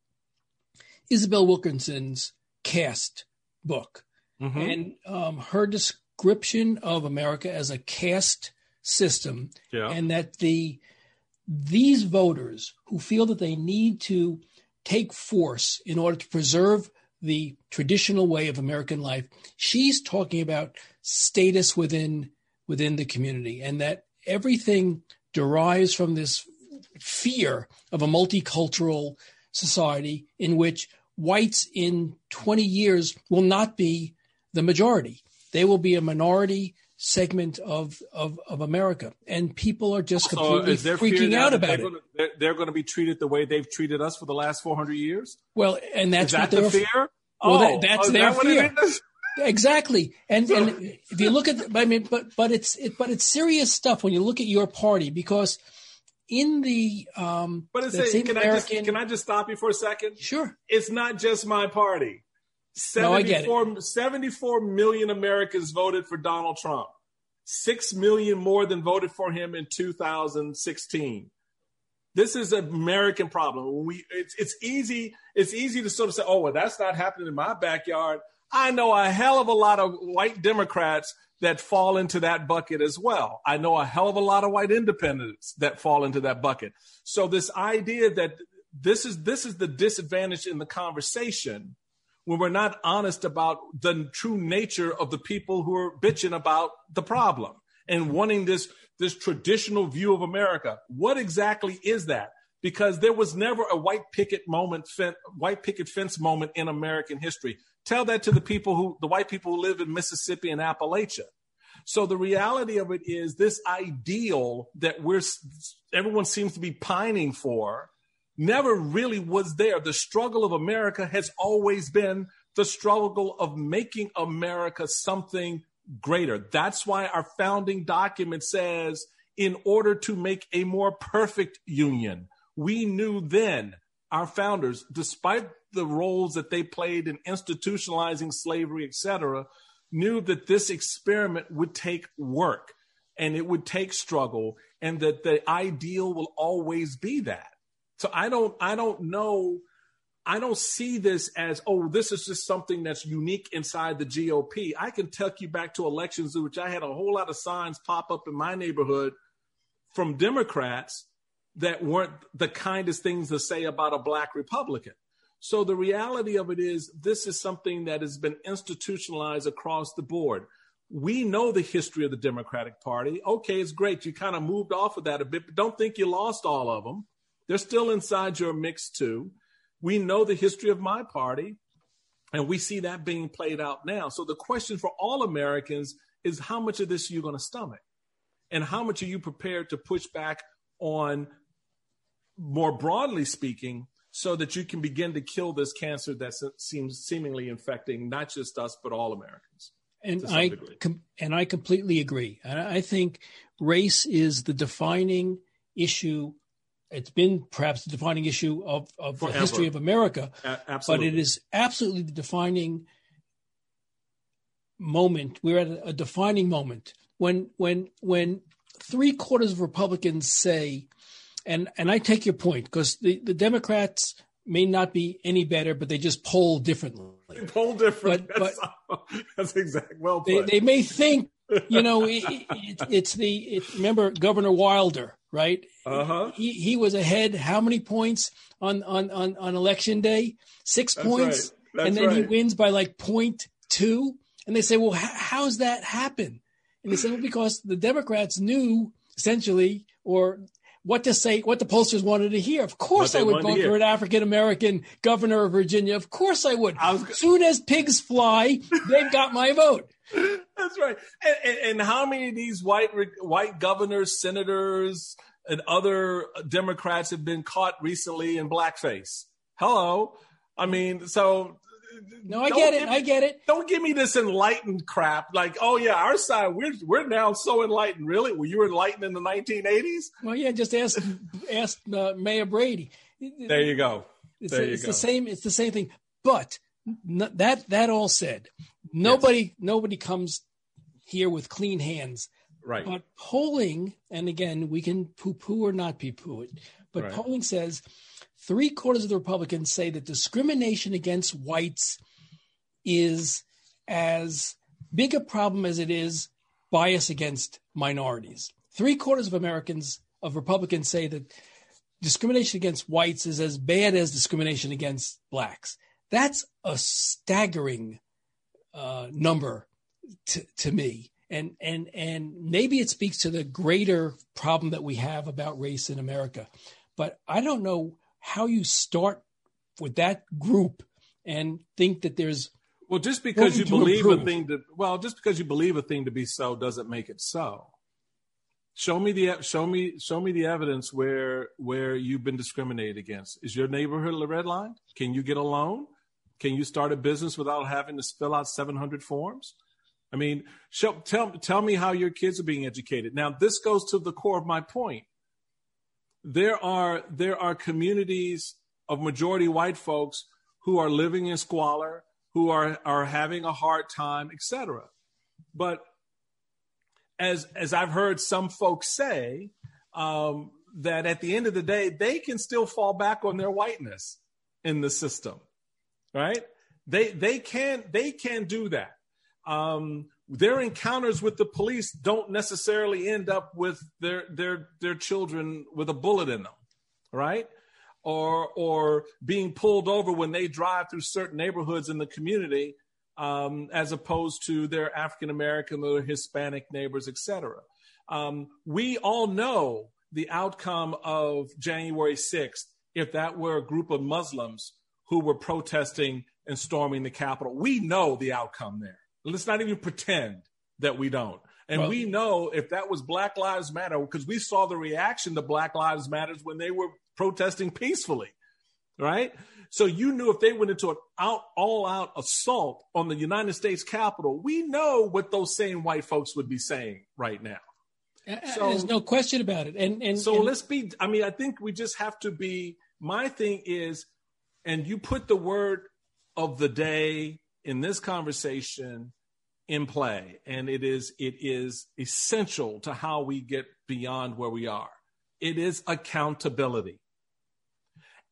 Isabel Wilkerson's caste book, mm-hmm. and um, her description of America as a caste system, yeah. and that the these voters who feel that they need to take force in order to preserve the traditional way of American life, she's talking about status within within the community, and that everything derives from this fear of a multicultural society in which whites in 20 years will not be the majority. They will be a minority segment of, of, of America. And people are just completely freaking out about they're it. Gonna, they're, going to be treated the way they've treated us for the last 400 years? Well, and that's that the fear? Well, oh, that, that's their that fear. Exactly, and and if you look at, I mean, but but it's it, but it's serious stuff when you look at your party because in the um but it's a, can American, I just can I just stop you for a second? Sure. It's not just my party. 74, no, 74 million Americans voted for Donald Trump. 6 million more than voted for him in 2016. This is an American problem. We it's it's easy it's easy to sort of say, "Oh, well that's not happening in my backyard." I know a hell of a lot of white Democrats that fall into that bucket as well. I know a hell of a lot of white independents that fall into that bucket. So this idea that this is this is the disadvantage in the conversation when we're not honest about the true nature of the people who are bitching about the problem and wanting this this traditional view of America. What exactly is that? because there was never a white picket moment, white picket fence moment in American history. Tell that to the people who, the white people who live in Mississippi and Appalachia. So the reality of it is this ideal that we're, everyone seems to be pining for never really was there. The struggle of America has always been the struggle of making America something greater. That's why our founding document says, in order to make a more perfect union, we knew then, our founders, despite the roles that they played in institutionalizing slavery, etc., knew that this experiment would take work and it would take struggle and that the ideal will always be that. So I don't I don't know I don't see this as, oh, this is just something that's unique inside the GOP. I can take you back to elections, which I had a whole lot of signs pop up in my neighborhood from Democrats that weren't the kindest things to say about a black Republican. So the reality of it is, this is something that has been institutionalized across the board. We know the history of the Democratic Party. Okay, it's great. You kind of moved off of that a bit, but don't think you lost all of them. They're still inside your mix, too. We know the history of my party, and we see that being played out now. So the question for all Americans is how much of this are you going to stomach? And how much are you prepared to push back on, more broadly speaking, so that you can begin to kill this cancer that uh, seems seemingly infecting not just us but all Americans. And I com- and I completely agree. And I think race is the defining issue. It's been perhaps the defining issue of, of the history of America, a- but it is absolutely the defining moment. We're at a, a defining moment when when when three quarters of Republicans say and and I take your point because the, the Democrats may not be any better, but they just poll differently. They poll different. But, that's, but that's exactly well. They, they, may think, you know, it, it, it's the it, remember Governor Wilder, right? Uh-huh. He he was ahead. How many points on on on, on election day? Six that's points, right. and then right. he wins by like point two. And they say, well, how's that happen? And they say, well, because the Democrats knew essentially, or what to say, what the pollsters wanted to hear. Of course, I would vote for an African American governor of Virginia. Of course, I would. I was, soon as pigs fly, they've got my vote. That's right. And, and, and, how many of these white white governors, senators, and other Democrats have been caught recently in blackface? Hello. I mean, so no, I get it. Me, I get it. Don't give me this enlightened crap. Like, oh yeah, our side, we're we're now so enlightened. Really? Were you enlightened in the 1980s? Well, yeah. Just ask ask uh, Mayor Bradley. There you go. It's, there a, you it's go. the same. It's the same thing. But that that all said, nobody yes. nobody comes here with clean hands. Right. But polling, and again, we can poo poo or not poo poo it, but right. polling says three quarters of the Republicans say that discrimination against whites is as big a problem as it is bias against minorities. Three quarters of Americans, of Republicans, say that discrimination against whites is as bad as discrimination against blacks. That's a staggering uh, number to, to me. And, and, and maybe it speaks to the greater problem that we have about race in America. But I don't know how you start with that group and think that there's well just because you believe improve. a thing to well just because you believe a thing to be so doesn't make it so show me the show me show me the evidence where where you've been discriminated against is your neighborhood a red line can you get a loan can you start a business without having to fill out 700 forms? I mean show, tell tell me how your kids are being educated. Now this goes to the core of my point. There are there are communities of majority white folks who are living in squalor, who are are having a hard time, etc. But as as I've heard some folks say, um, that at the end of the day, they can still fall back on their whiteness in the system, right? They they can they can't do that. Um, their encounters with the police don't necessarily end up with their their their children with a bullet in them right or or being pulled over when they drive through certain neighborhoods in the community um, as opposed to their african american or hispanic neighbors etc um, we all know the outcome of January 6th if that were a group of Muslims who were protesting and storming the Capitol. We know the outcome there. Let's not even pretend that we don't. And well, we know if that was Black Lives Matter, because we saw the reaction to Black Lives Matters when they were protesting peacefully, right? So you knew if they went into an out, all out assault on the United States Capitol, we know what those same white folks would be saying right now. So, There's no question about it. And, and so and, let's be, I mean, I think we just have to be, my thing is, and you put the word of the day in this conversation in play. And it is it is essential to how we get beyond where we are. It is accountability.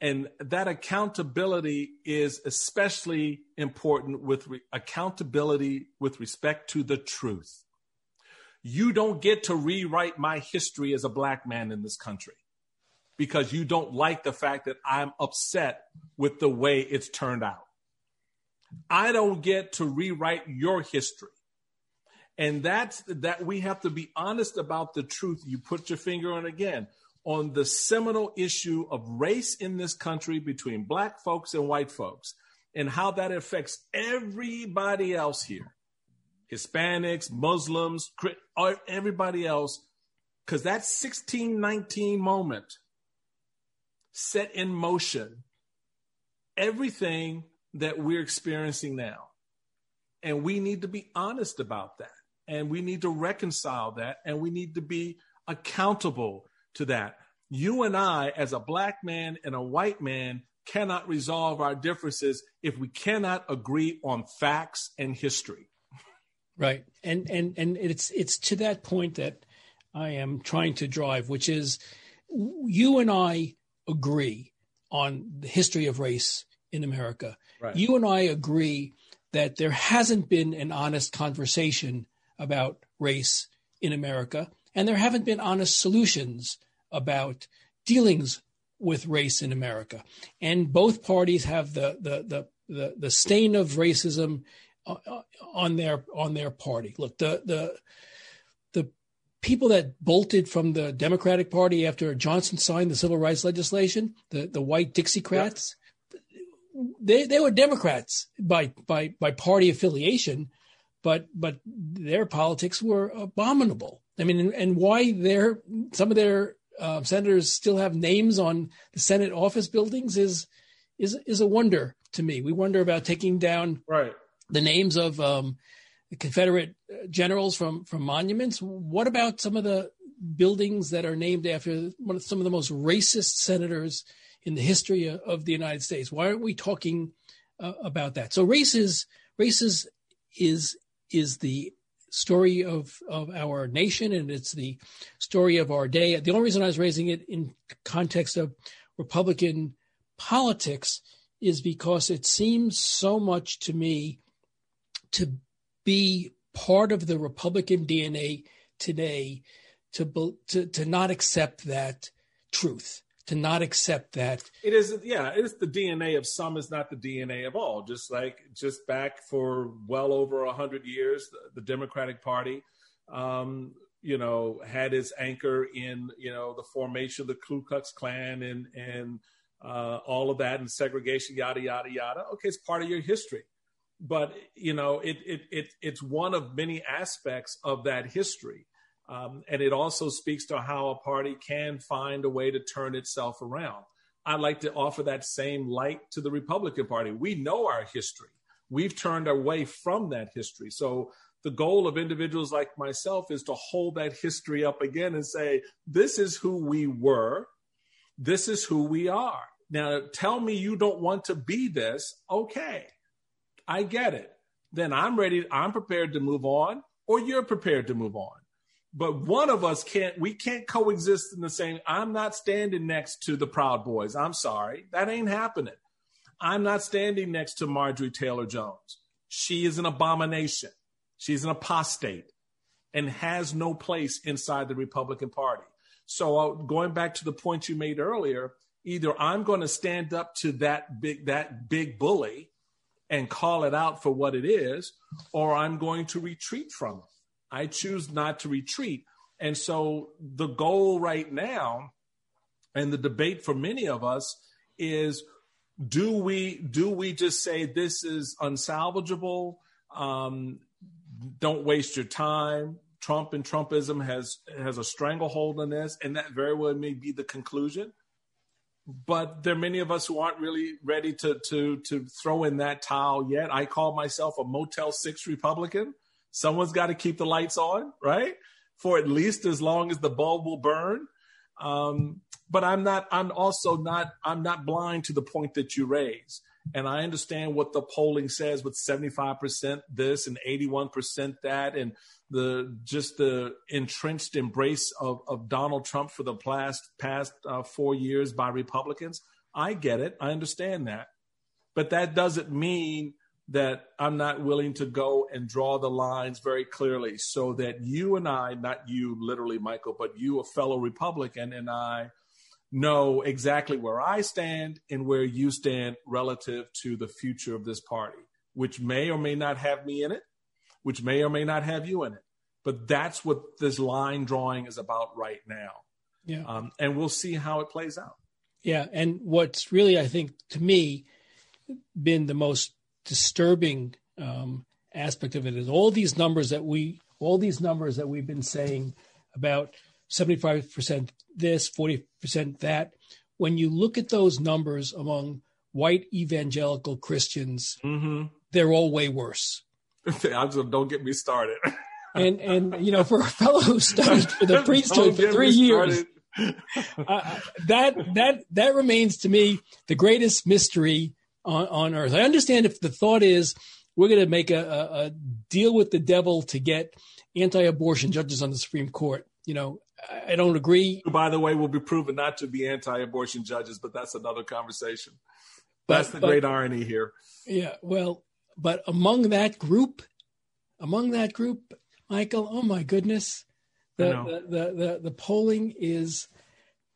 And that accountability is especially important with re- accountability with respect to the truth. You don't get to rewrite my history as a black man in this country because you don't like the fact that i'm upset with the way it's turned out I don't get to rewrite your history. And that's that we have to be honest about the truth. You put your finger on again on the seminal issue of race in this country between black folks and white folks and how that affects everybody else here Hispanics, Muslims, everybody else. Because that 1619 moment set in motion everything that we're experiencing now. And we need to be honest about that. And we need to reconcile that. And we need to be accountable to that. You and I, as a black man and a white man, cannot resolve our differences if we cannot agree on facts and history. Right. And and and it's it's to that point that I am trying to drive, which is you and I agree on the history of race in America. Right. You and I agree that there hasn't been an honest conversation about race in America, and there haven't been honest solutions about dealings with race in America. And both parties have the the the the, the stain of racism uh, uh, on their on their party. Look, the the the people that bolted from the Democratic Party after Johnson signed the civil rights legislation, the the white Dixiecrats, they they were Democrats by by by party affiliation, but but their politics were abominable. I mean, and, and why their some of their uh, senators still have names on the Senate office buildings is is is a wonder to me. We wonder about taking down right the names of um, Confederate generals from from monuments. What about some of the buildings that are named after of some of the most racist senators in the history of the United States. Why aren't we talking uh, about that? So races, races is is the story of of our nation, and it's the story of our day. The only reason I was raising it in context of Republican politics is because it seems so much to me to be part of the Republican DNA today to to to not accept that truth to not accept that. It is, yeah, it is the DNA of some is not the DNA of all. Just like just back for well over a hundred years, the, the, Democratic Party, um, you know, had its anchor in you know the formation of the Ku Klux Klan and and uh, all of that and segregation, yada yada yada. Okay, it's part of your history, but you know, it it it it's one of many aspects of that history. Um, and it also speaks to how a party can find a way to turn itself around. I'd like to offer that same light to the Republican Party. We know our history. We've turned away from that history. So the goal of individuals like myself is to hold that history up again and say, this is who we were. This is who we are. Now, tell me you don't want to be this. Okay, I get it. Then I'm ready. I'm prepared to move on, or you're prepared to move on. But one of us can't we can't coexist in the same i'm not standing next to the proud boys. I'm sorry. That ain't happening. I'm not standing next to marjorie taylor jones. She is an abomination. She's an apostate and has no place inside the republican party. So uh, going back to the point you made earlier either i'm going to stand up to that big that big bully and call it out for what it is or i'm going to retreat from it. I choose not to retreat. And so the goal right now and the debate for many of us is do we do we just say this is unsalvageable? Um, don't waste your time. Trump and trumpism has has a stranglehold on this and that very well may be the conclusion but there are many of us who aren't really ready to to to throw in that towel yet i call myself a motel 6 republican someone's got to keep the lights on right for at least as long as the bulb will burn um, but I'm not. I'm also not. I'm not blind to the point that you raise, and I understand what the polling says with 75 percent this and 81 percent that, and the just the entrenched embrace of, of Donald Trump for the past past uh, four years by Republicans. I get it. I understand that, but that doesn't mean that I'm not willing to go and draw the lines very clearly so that you and I, not you literally, Michael, but you, a fellow Republican, and I know exactly where I stand and where you stand relative to the future of this party, which may or may not have me in it, which may or may not have you in it. But that's what this line drawing is about right now. Yeah. Um, and we'll see how it plays out. Yeah. And what's really, I think, to me, been the most disturbing um, aspect of it is all these numbers that we all these numbers that we've been saying about 75% this 40% that when you look at those numbers among white evangelical christians mm-hmm. they're all way worse don't get me started and and you know for a fellow who studied for the priesthood for three years uh, that that that remains to me the greatest mystery on, on earth. I understand if the thought is we're going to make a, a, a, deal with the devil to get anti-abortion judges on the Supreme Court. You know, I don't agree. By the way, will be proven not to be anti-abortion judges, but that's another conversation. But, that's the but, great irony here. Yeah, well, but among that group, among that group, Michael, oh my goodness, the the, the, the the polling is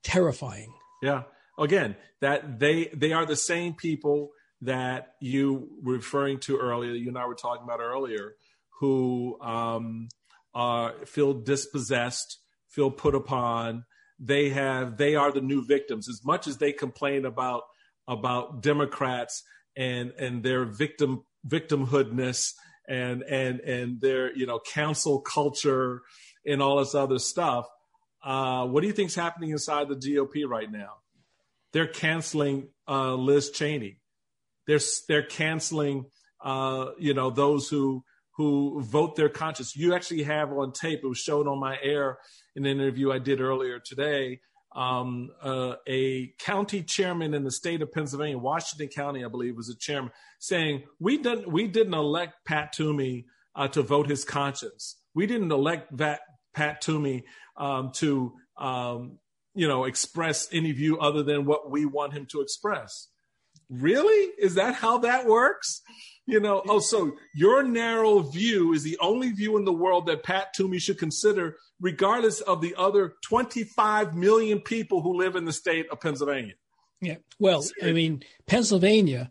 terrifying. Yeah. Again, that they they are the same people that you were referring to earlier, you and I were talking about earlier, who um, uh, feel dispossessed, feel put upon. They have they are the new victims. As much as they complain about about Democrats and and their victim victimhoodness and and and their you know cancel culture and all this other stuff. Uh, what do you think's happening inside the GOP right now? They're canceling uh, Liz Cheney. They're they're canceling, uh, you know, those who who vote their conscience. You actually have on tape. It was shown on my air in an interview I did earlier today. Um, uh, a county chairman in the state of Pennsylvania, Washington County, I believe, was a chairman, saying we didn't we didn't elect Pat Toomey uh, to vote his conscience. We didn't elect that Pat Toomey um, to um, you know express any view other than what we want him to express really? Is that how that works? You know, oh, so your narrow view is the only view in the world that Pat Toomey should consider, regardless of the other 25 million people who live in the state of Pennsylvania. Yeah. Well, I mean, Pennsylvania,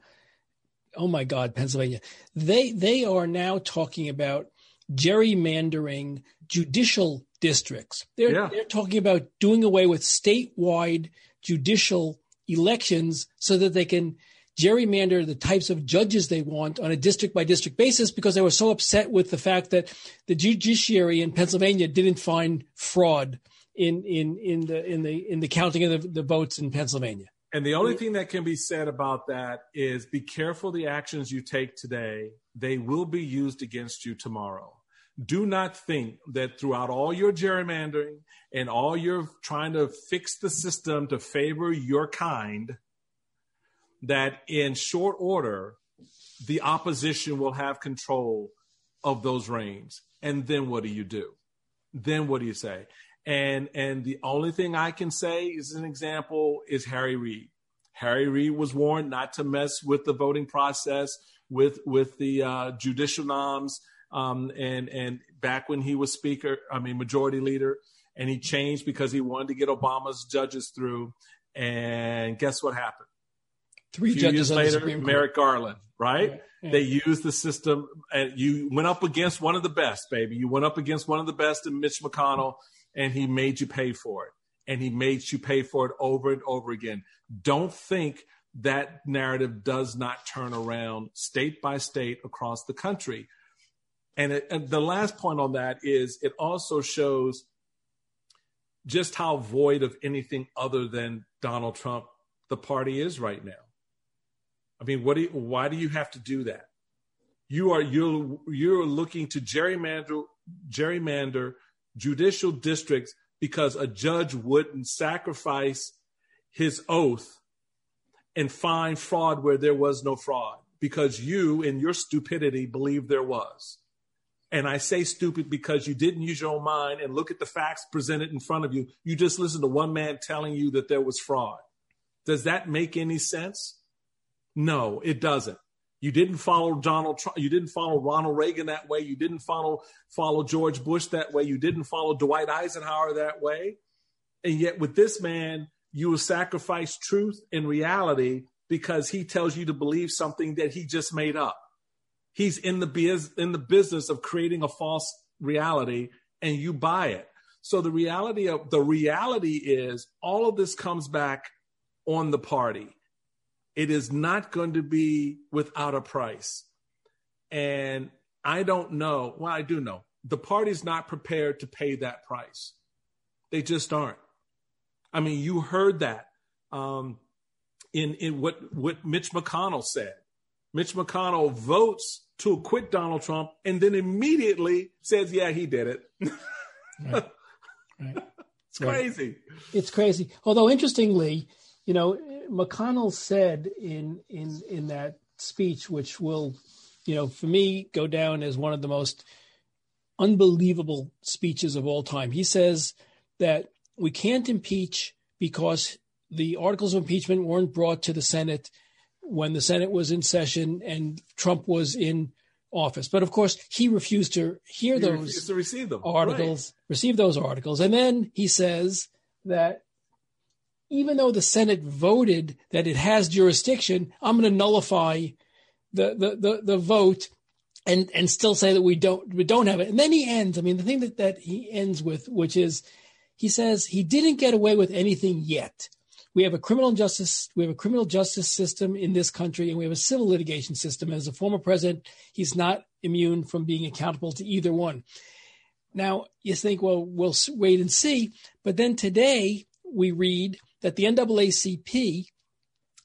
oh my God, Pennsylvania. They they are now talking about gerrymandering judicial districts. They're yeah. they're talking about doing away with statewide judicial elections so that they can gerrymander the types of judges they want on a district by district basis because they were so upset with the fact that the judiciary in Pennsylvania didn't find fraud in in in the in the in the counting of the, the votes in Pennsylvania. And the only thing that can be said about that is be careful the actions you take today. They will be used against you tomorrow do not think that throughout all your gerrymandering and all your trying to fix the system to favor your kind, that in short order, the opposition will have control of those reins. And then what do you do? Then what do you say? And and the only thing I can say is an example is Harry Reid. Harry Reid was warned not to mess with the voting process, with with the uh, judicial noms, um, and and back when he was speaker, I mean majority leader, and he changed because he wanted to get Obama's judges through. And guess what happened? Three judges later, Merrick Garland, right? Yeah, yeah. They used the system, and you went up against one of the best, baby. You went up against one of the best in Mitch McConnell, and he made you pay for it. And he made you pay for it over and over again. Don't think that narrative does not turn around state by state across the country. And, it, and the last point on that is it also shows just how void of anything other than Donald Trump the party is right now. I mean, what do you, why do you have to do that? You are you're you're looking to gerrymander gerrymander judicial districts because a judge wouldn't sacrifice his oath and find fraud where there was no fraud because you in your stupidity believe there was. And I say stupid because you didn't use your own mind and look at the facts presented in front of you. You just listened to one man telling you that there was fraud. Does that make any sense? No, it doesn't. You didn't follow Donald Trump. You didn't follow Ronald Reagan that way. You didn't follow follow George Bush that way. You didn't follow Dwight Eisenhower that way. And yet, with this man, you will sacrifice truth and reality because he tells you to believe something that he just made up. He's in the biz, in the business of creating a false reality, and you buy it. So the reality of the reality is all of this comes back on the party. It is not going to be without a price. And I don't know. Well, I do know. The party's not prepared to pay that price. They just aren't. I mean, you heard that um, in in what what Mitch McConnell said. Mitch McConnell votes to acquit Donald Trump and then immediately says, "Yeah, he did it." right. Right. It's crazy. It's crazy. Although interestingly, you know, McConnell said in in in that speech, which will, you know, for me go down as one of the most unbelievable speeches of all time. He says that we can't impeach because the articles of impeachment weren't brought to the Senate when the Senate was in session and Trump was in office. But of course, he refused to hear he those to receive them. articles, right. receive those articles. And then he says that even though the Senate voted that it has jurisdiction, I'm going to nullify the, the, the, the vote and, and still say that we don't, we don't have it. And then he ends. I mean, the thing that, that he ends with, which is he says he didn't get away with anything yet. We have a criminal justice, we have a criminal justice system in this country, and we have a civil litigation system. As a former president, he's not immune from being accountable to either one. Now, you think, well, we'll wait and see. But then today we read that the NAACP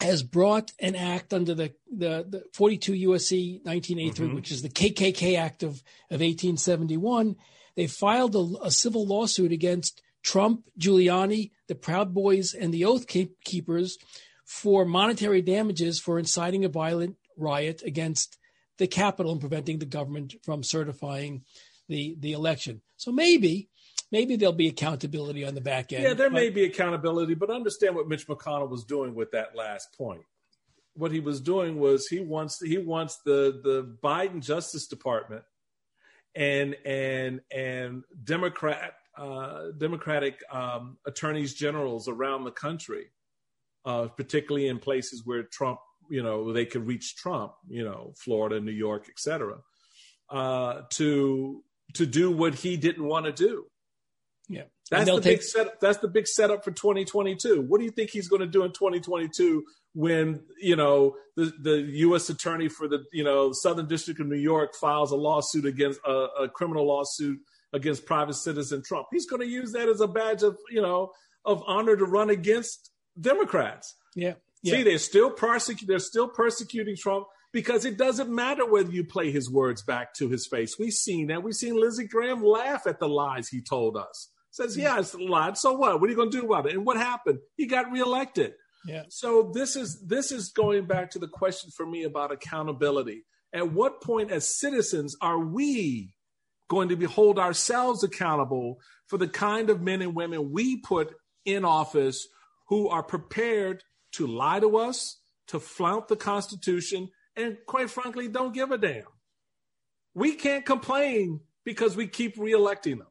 has brought an act under the, the, the 42 USC 1983, mm-hmm. which is the KKK Act of, of 1871. They filed a, a civil lawsuit against Trump, Giuliani, the Proud Boys, and the Oath Keepers for monetary damages for inciting a violent riot against the Capitol and preventing the government from certifying the, the election. So maybe maybe there'll be accountability on the back end. Yeah, there but, may be accountability, but understand what Mitch McConnell was doing with that last point. What he was doing was he wants he wants the the Biden Justice Department and and and Democrat uh, Democratic um, attorneys generals around the country, uh, particularly in places where Trump, you know, they could reach Trump, you know, Florida, New York, etc., uh, to to do what he didn't want to do. Yeah, that's the take- big setup. That's the big setup for 2022. What do you think he's going to do in 2022 when you know the the U.S. attorney for the you know Southern District of New York files a lawsuit against a, a criminal lawsuit against private citizen Trump? He's going to use that as a badge of you know of honor to run against Democrats. Yeah. yeah. See, they're still persecuting. They're still persecuting Trump because it doesn't matter whether you play his words back to his face. We've seen that. We've seen Lindsey Graham laugh at the lies he told us. Says, yeah, it's a lie. So what? What are you going to do about it? And what happened? He got reelected. Yeah. So this is this is going back to the question for me about accountability. At what point, as citizens, are we going to be hold ourselves accountable for the kind of men and women we put in office who are prepared to lie to us, to flout the Constitution, and quite frankly, don't give a damn. We can't complain because we keep reelecting them.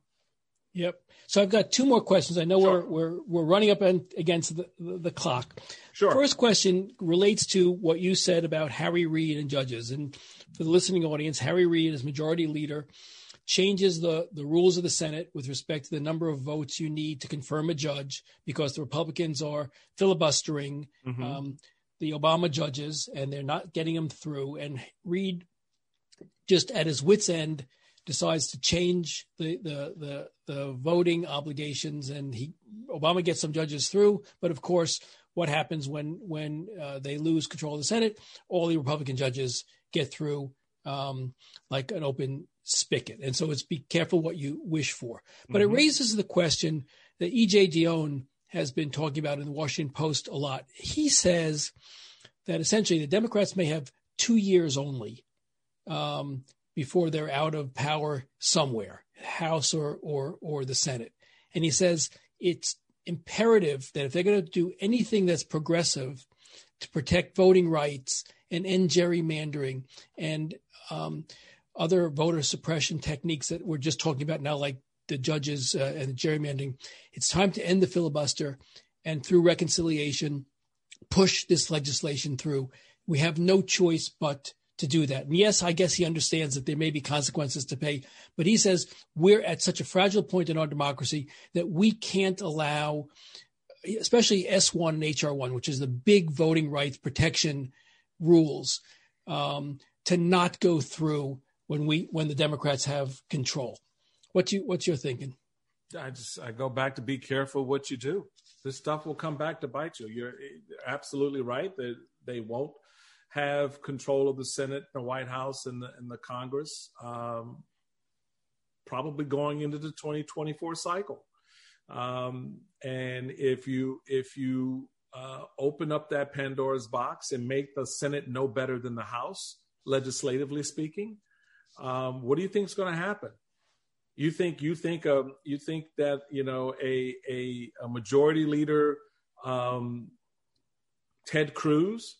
Yep. So I've got two more questions. I know sure. we're we're we're running up against the, the, the, clock. Sure. First question relates to what you said about Harry Reid and judges. And for the listening audience, Harry Reid is majority leader changes the, the rules of the Senate with respect to the number of votes you need to confirm a judge because the Republicans are filibustering mm-hmm. um, the Obama judges and they're not getting them through. And Reid, just at his wits' end, decides to change the, the, the, the voting obligations. And he Obama gets some judges through. But of course, what happens when, when uh, they lose control of the Senate? All the Republican judges get through um, like an open spigot. And so it's be careful what you wish for. But mm-hmm. it raises the question that E.J. Dionne has been talking about in the Washington Post a lot. He says that essentially the Democrats may have two years only um, before they're out of power somewhere, House or or or the Senate. And he says it's imperative that if they're going to do anything that's progressive to protect voting rights and end gerrymandering and um, other voter suppression techniques that we're just talking about now, like the judges uh, and the gerrymandering. It's time to end the filibuster and through reconciliation, push this legislation through. We have no choice but to do that. And yes, I guess he understands that there may be consequences to pay, but he says we're at such a fragile point in our democracy that we can't allow, especially S1 and HR1, which is the big voting rights protection rules, um, to not go through when we when the Democrats have control. What you what's your thinking? I just I go back to be careful what you do. This stuff will come back to bite you. You're absolutely right that they won't have control of the Senate, the White House, and the and the Congress. Um, probably going into the 2024 cycle. Um, and if you if you uh, open up that Pandora's box and make the Senate no better than the House, legislatively speaking, um, what do you think is going to happen? You think you think um, you think that you know a a, a majority leader, um, Ted Cruz,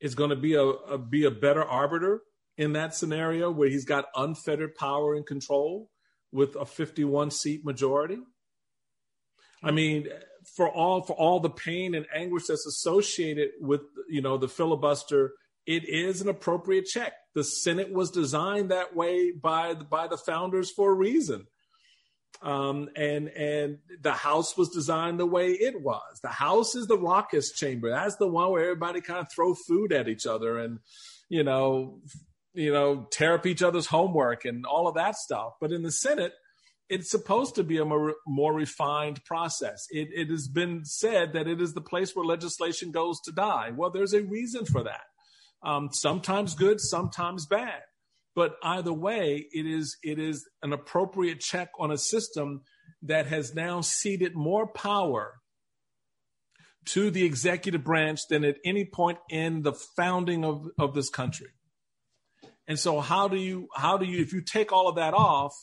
is going to be a, a be a better arbiter in that scenario where he's got unfettered power and control with a 51 seat majority. I mean, for all for all the pain and anguish that's associated with you know the filibuster, it is an appropriate check the Senate was designed that way by by the founders for a reason. Um, and and the House was designed the way it was. The House is the raucous chamber. That's the one where everybody kind of throw food at each other and you know you know tear up each other's homework and all of that stuff. But in the Senate, it's supposed to be a more, more refined process. It, it has been said that it is the place where legislation goes to die. Well, there's a reason for that um, sometimes good, sometimes bad. But either way, it is it is an appropriate check on a system that has now ceded more power to the executive branch than at any point in the founding of, of this country. And so how do you how do you if you take all of that off,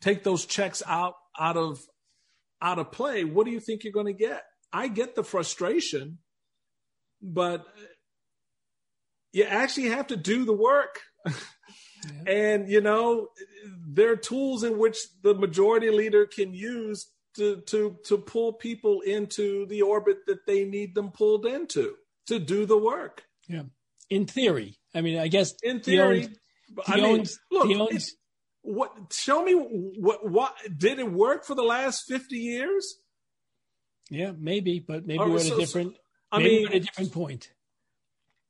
take those checks out out of out of play, what do you think you're going to get? I get the frustration, but you actually have to do the work. Yeah. and, you know, there are tools in which the majority leader can use to, to, to pull people into the orbit that they need them pulled into to do the work. Yeah. In theory. I mean, I guess in theory, I mean, look, what, show me what, what, did it work for the last 50 years? Yeah, maybe, but maybe or, we're at a different, so, I mean, at a different point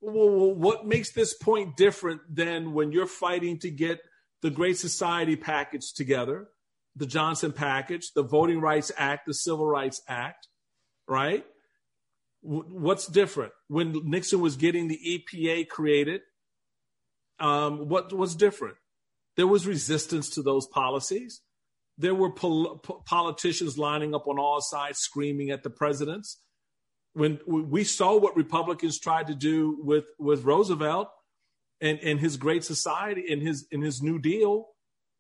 well, what makes this point different than when you're fighting to get the Great Society package together, the Johnson package, the Voting Rights Act, the Civil Rights Act, right? What's different when Nixon was getting the EPA created? Um, what was different? There was resistance to those policies. There were pol- politicians lining up on all sides screaming at the presidents when we saw what Republicans tried to do with with Roosevelt and, and his Great Society and his in his New Deal,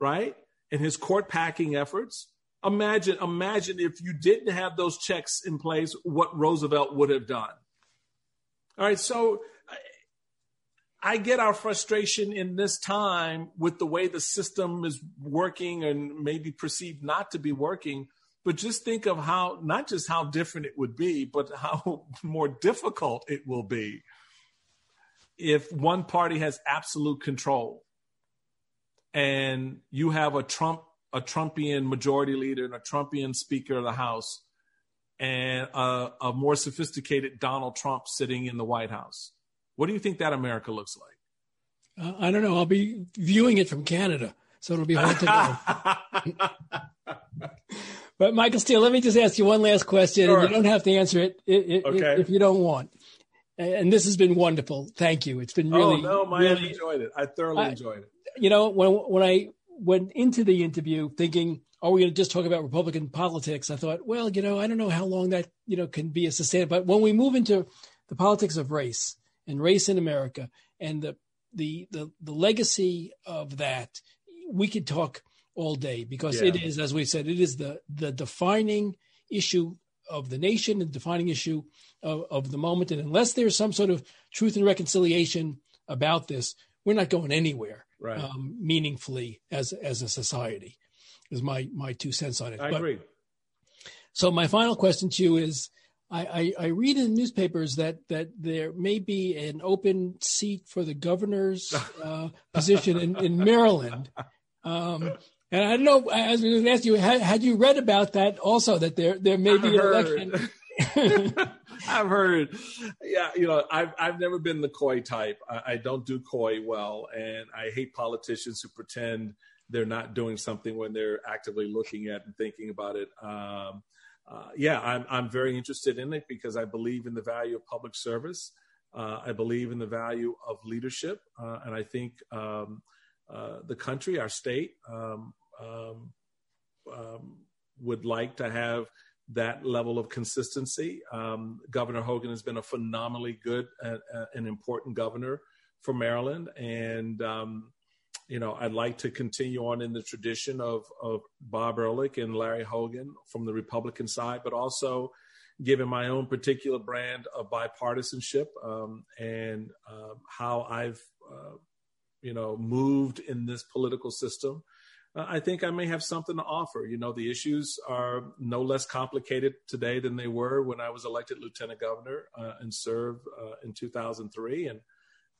right? And his court packing efforts. Imagine, imagine if you didn't have those checks in place, what Roosevelt would have done. All right, so I get our frustration in this time with the way the system is working and maybe perceived not to be working but just think of how not just how different it would be, but how more difficult it will be if one party has absolute control. and you have a Trump a Trumpian majority leader and a Trumpian Speaker of the House and a, a, more sophisticated Donald Trump sitting in the White House. What do you think that America looks like? Uh, I don't know. I'll be viewing it from Canada, so it'll be hard to know. but Michael Steele, let me just ask you one last question, sure. and you don't have to answer it, it okay. if you don't want. And this has been wonderful. Thank you. It's been really. Oh no, I really, enjoyed it. I thoroughly I, enjoyed it. You know, when when I went into the interview thinking, are we going to just talk about Republican politics? I thought, well, you know, I don't know how long that, you know, can be a sustainable. But when we move into the politics of race and race in America and the, the, the, the legacy of that, we could talk all day because yeah. it is, as we said, it is the, the defining issue of the nation and defining issue of, of the moment. And unless there's some sort of truth and reconciliation about this, we're not going anywhere right. um, meaningfully as as a society. Is my my two cents on it. I but, agree. So my final question to you is. I, I, read in newspapers that, that there may be an open seat for the governor's uh, position in, in Maryland. Um, and I don't know, I was going to ask you, had, had, you read about that also, that there, there may be an election? I've heard, yeah, you know, I've I've never been the coy type. I, I, don't do coy well, and I hate politicians who pretend they're not doing something when they're actively looking at and thinking about it. Um, uh, yeah, I'm I'm very interested in it because I believe in the value of public service. Uh, I believe in the value of leadership, uh, and I think um, uh, the country, our state, um, um, um would like to have that level of consistency. Um, governor Hogan has been a phenomenally good and, uh, and important governor for Maryland, and um, you know I'd like to continue on in the tradition of of Bob Ehrlich and Larry Hogan from the Republican side, but also given my own particular brand of bipartisanship um, and um, how I've uh, you know moved in this political system uh, I think I may have something to offer. You know, the issues are no less complicated today than they were when I was elected lieutenant governor uh, and served uh, in 2003. And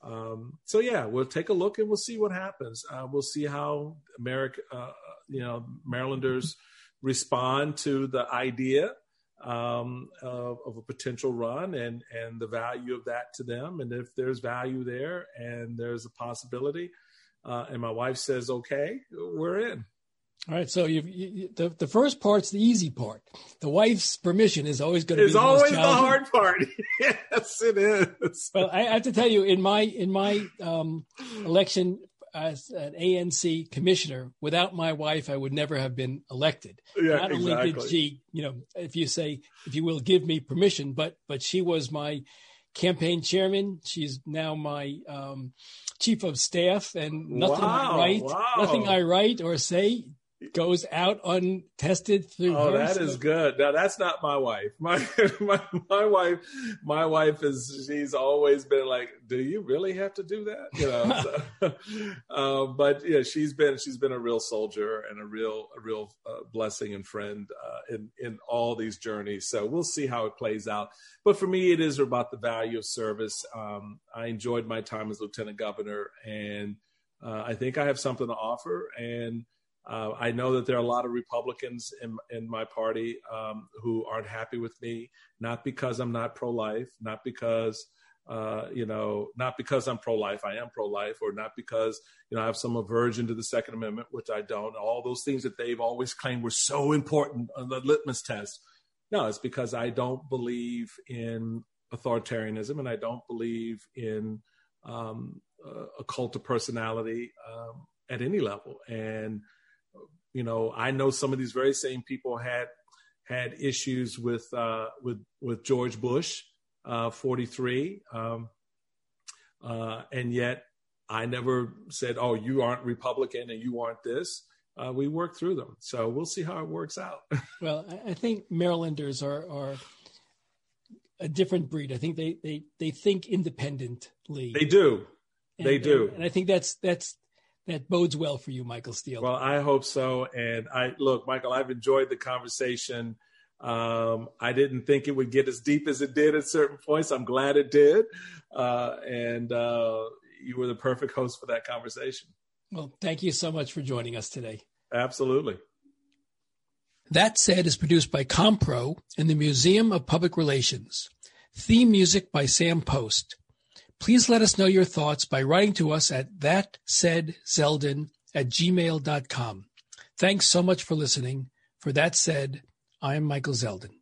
um, so, yeah, we'll take a look and we'll see what happens. Uh, we'll see how America, uh, you know, Marylanders respond to the idea um, of, of, a potential run and and the value of that to them. And if there's value there and there's a possibility uh, and my wife says, okay, we're in. All right, so you, you, the the first part's the easy part. The wife's permission is always going to be the always the hard part. yes, it is. Well, I have to tell you, in my in my um, election as an ANC commissioner, without my wife, I would never have been elected. Yeah, Not exactly. only did she, you know, if you say, if you will, give me permission, but but she was my campaign chairman. She's now my um, chief of staff, and nothing wow, I write, wow. nothing I write or say goes out untested through oh that is good. Now that's not my wife. My, my my wife my wife is she's always been like do you really have to do that? You know so, uh, but yeah she's been she's been a real soldier and a real a real uh, blessing and friend uh, in in all these journeys. So we'll see how it plays out. But for me it is about the value of service. Um, i enjoyed my time as lieutenant governor and uh, i think i have something to offer and uh, I know that there are a lot of Republicans in, in my party um, who aren't happy with me, not because I'm not pro life, not because, uh, you know, not because I'm pro life, I am pro life, or not because, you know, I have some aversion to the Second Amendment, which I don't. All those things that they've always claimed were so important on the litmus test. No, it's because I don't believe in authoritarianism and I don't believe in um, a cult of personality um, at any level. And you know, I know some of these very same people had had issues with uh, with with George Bush, uh, 43, um, uh, and yet I never said, "Oh, you aren't Republican and you aren't this." Uh, we worked through them, so we'll see how it works out. well, I think Marylanders are are a different breed. I think they they they think independently. They do. And, they do, and, and I think that's that's that bodes well for you, Michael Steele. Well, I hope so. And I look, Michael, I've enjoyed the conversation. Um, I didn't think it would get as deep as it did at certain points. I'm glad it did. Uh, and uh, you were the perfect host for that conversation. Well, thank you so much for joining us today. Absolutely. That Said is produced by CommPRO and the Museum of Public Relations. Theme music by Sam Post. Please let us know your thoughts by writing to us at thatsaidzeldin at gmail.com. Thanks so much for listening. For That Said, I'm Michael Zeldin.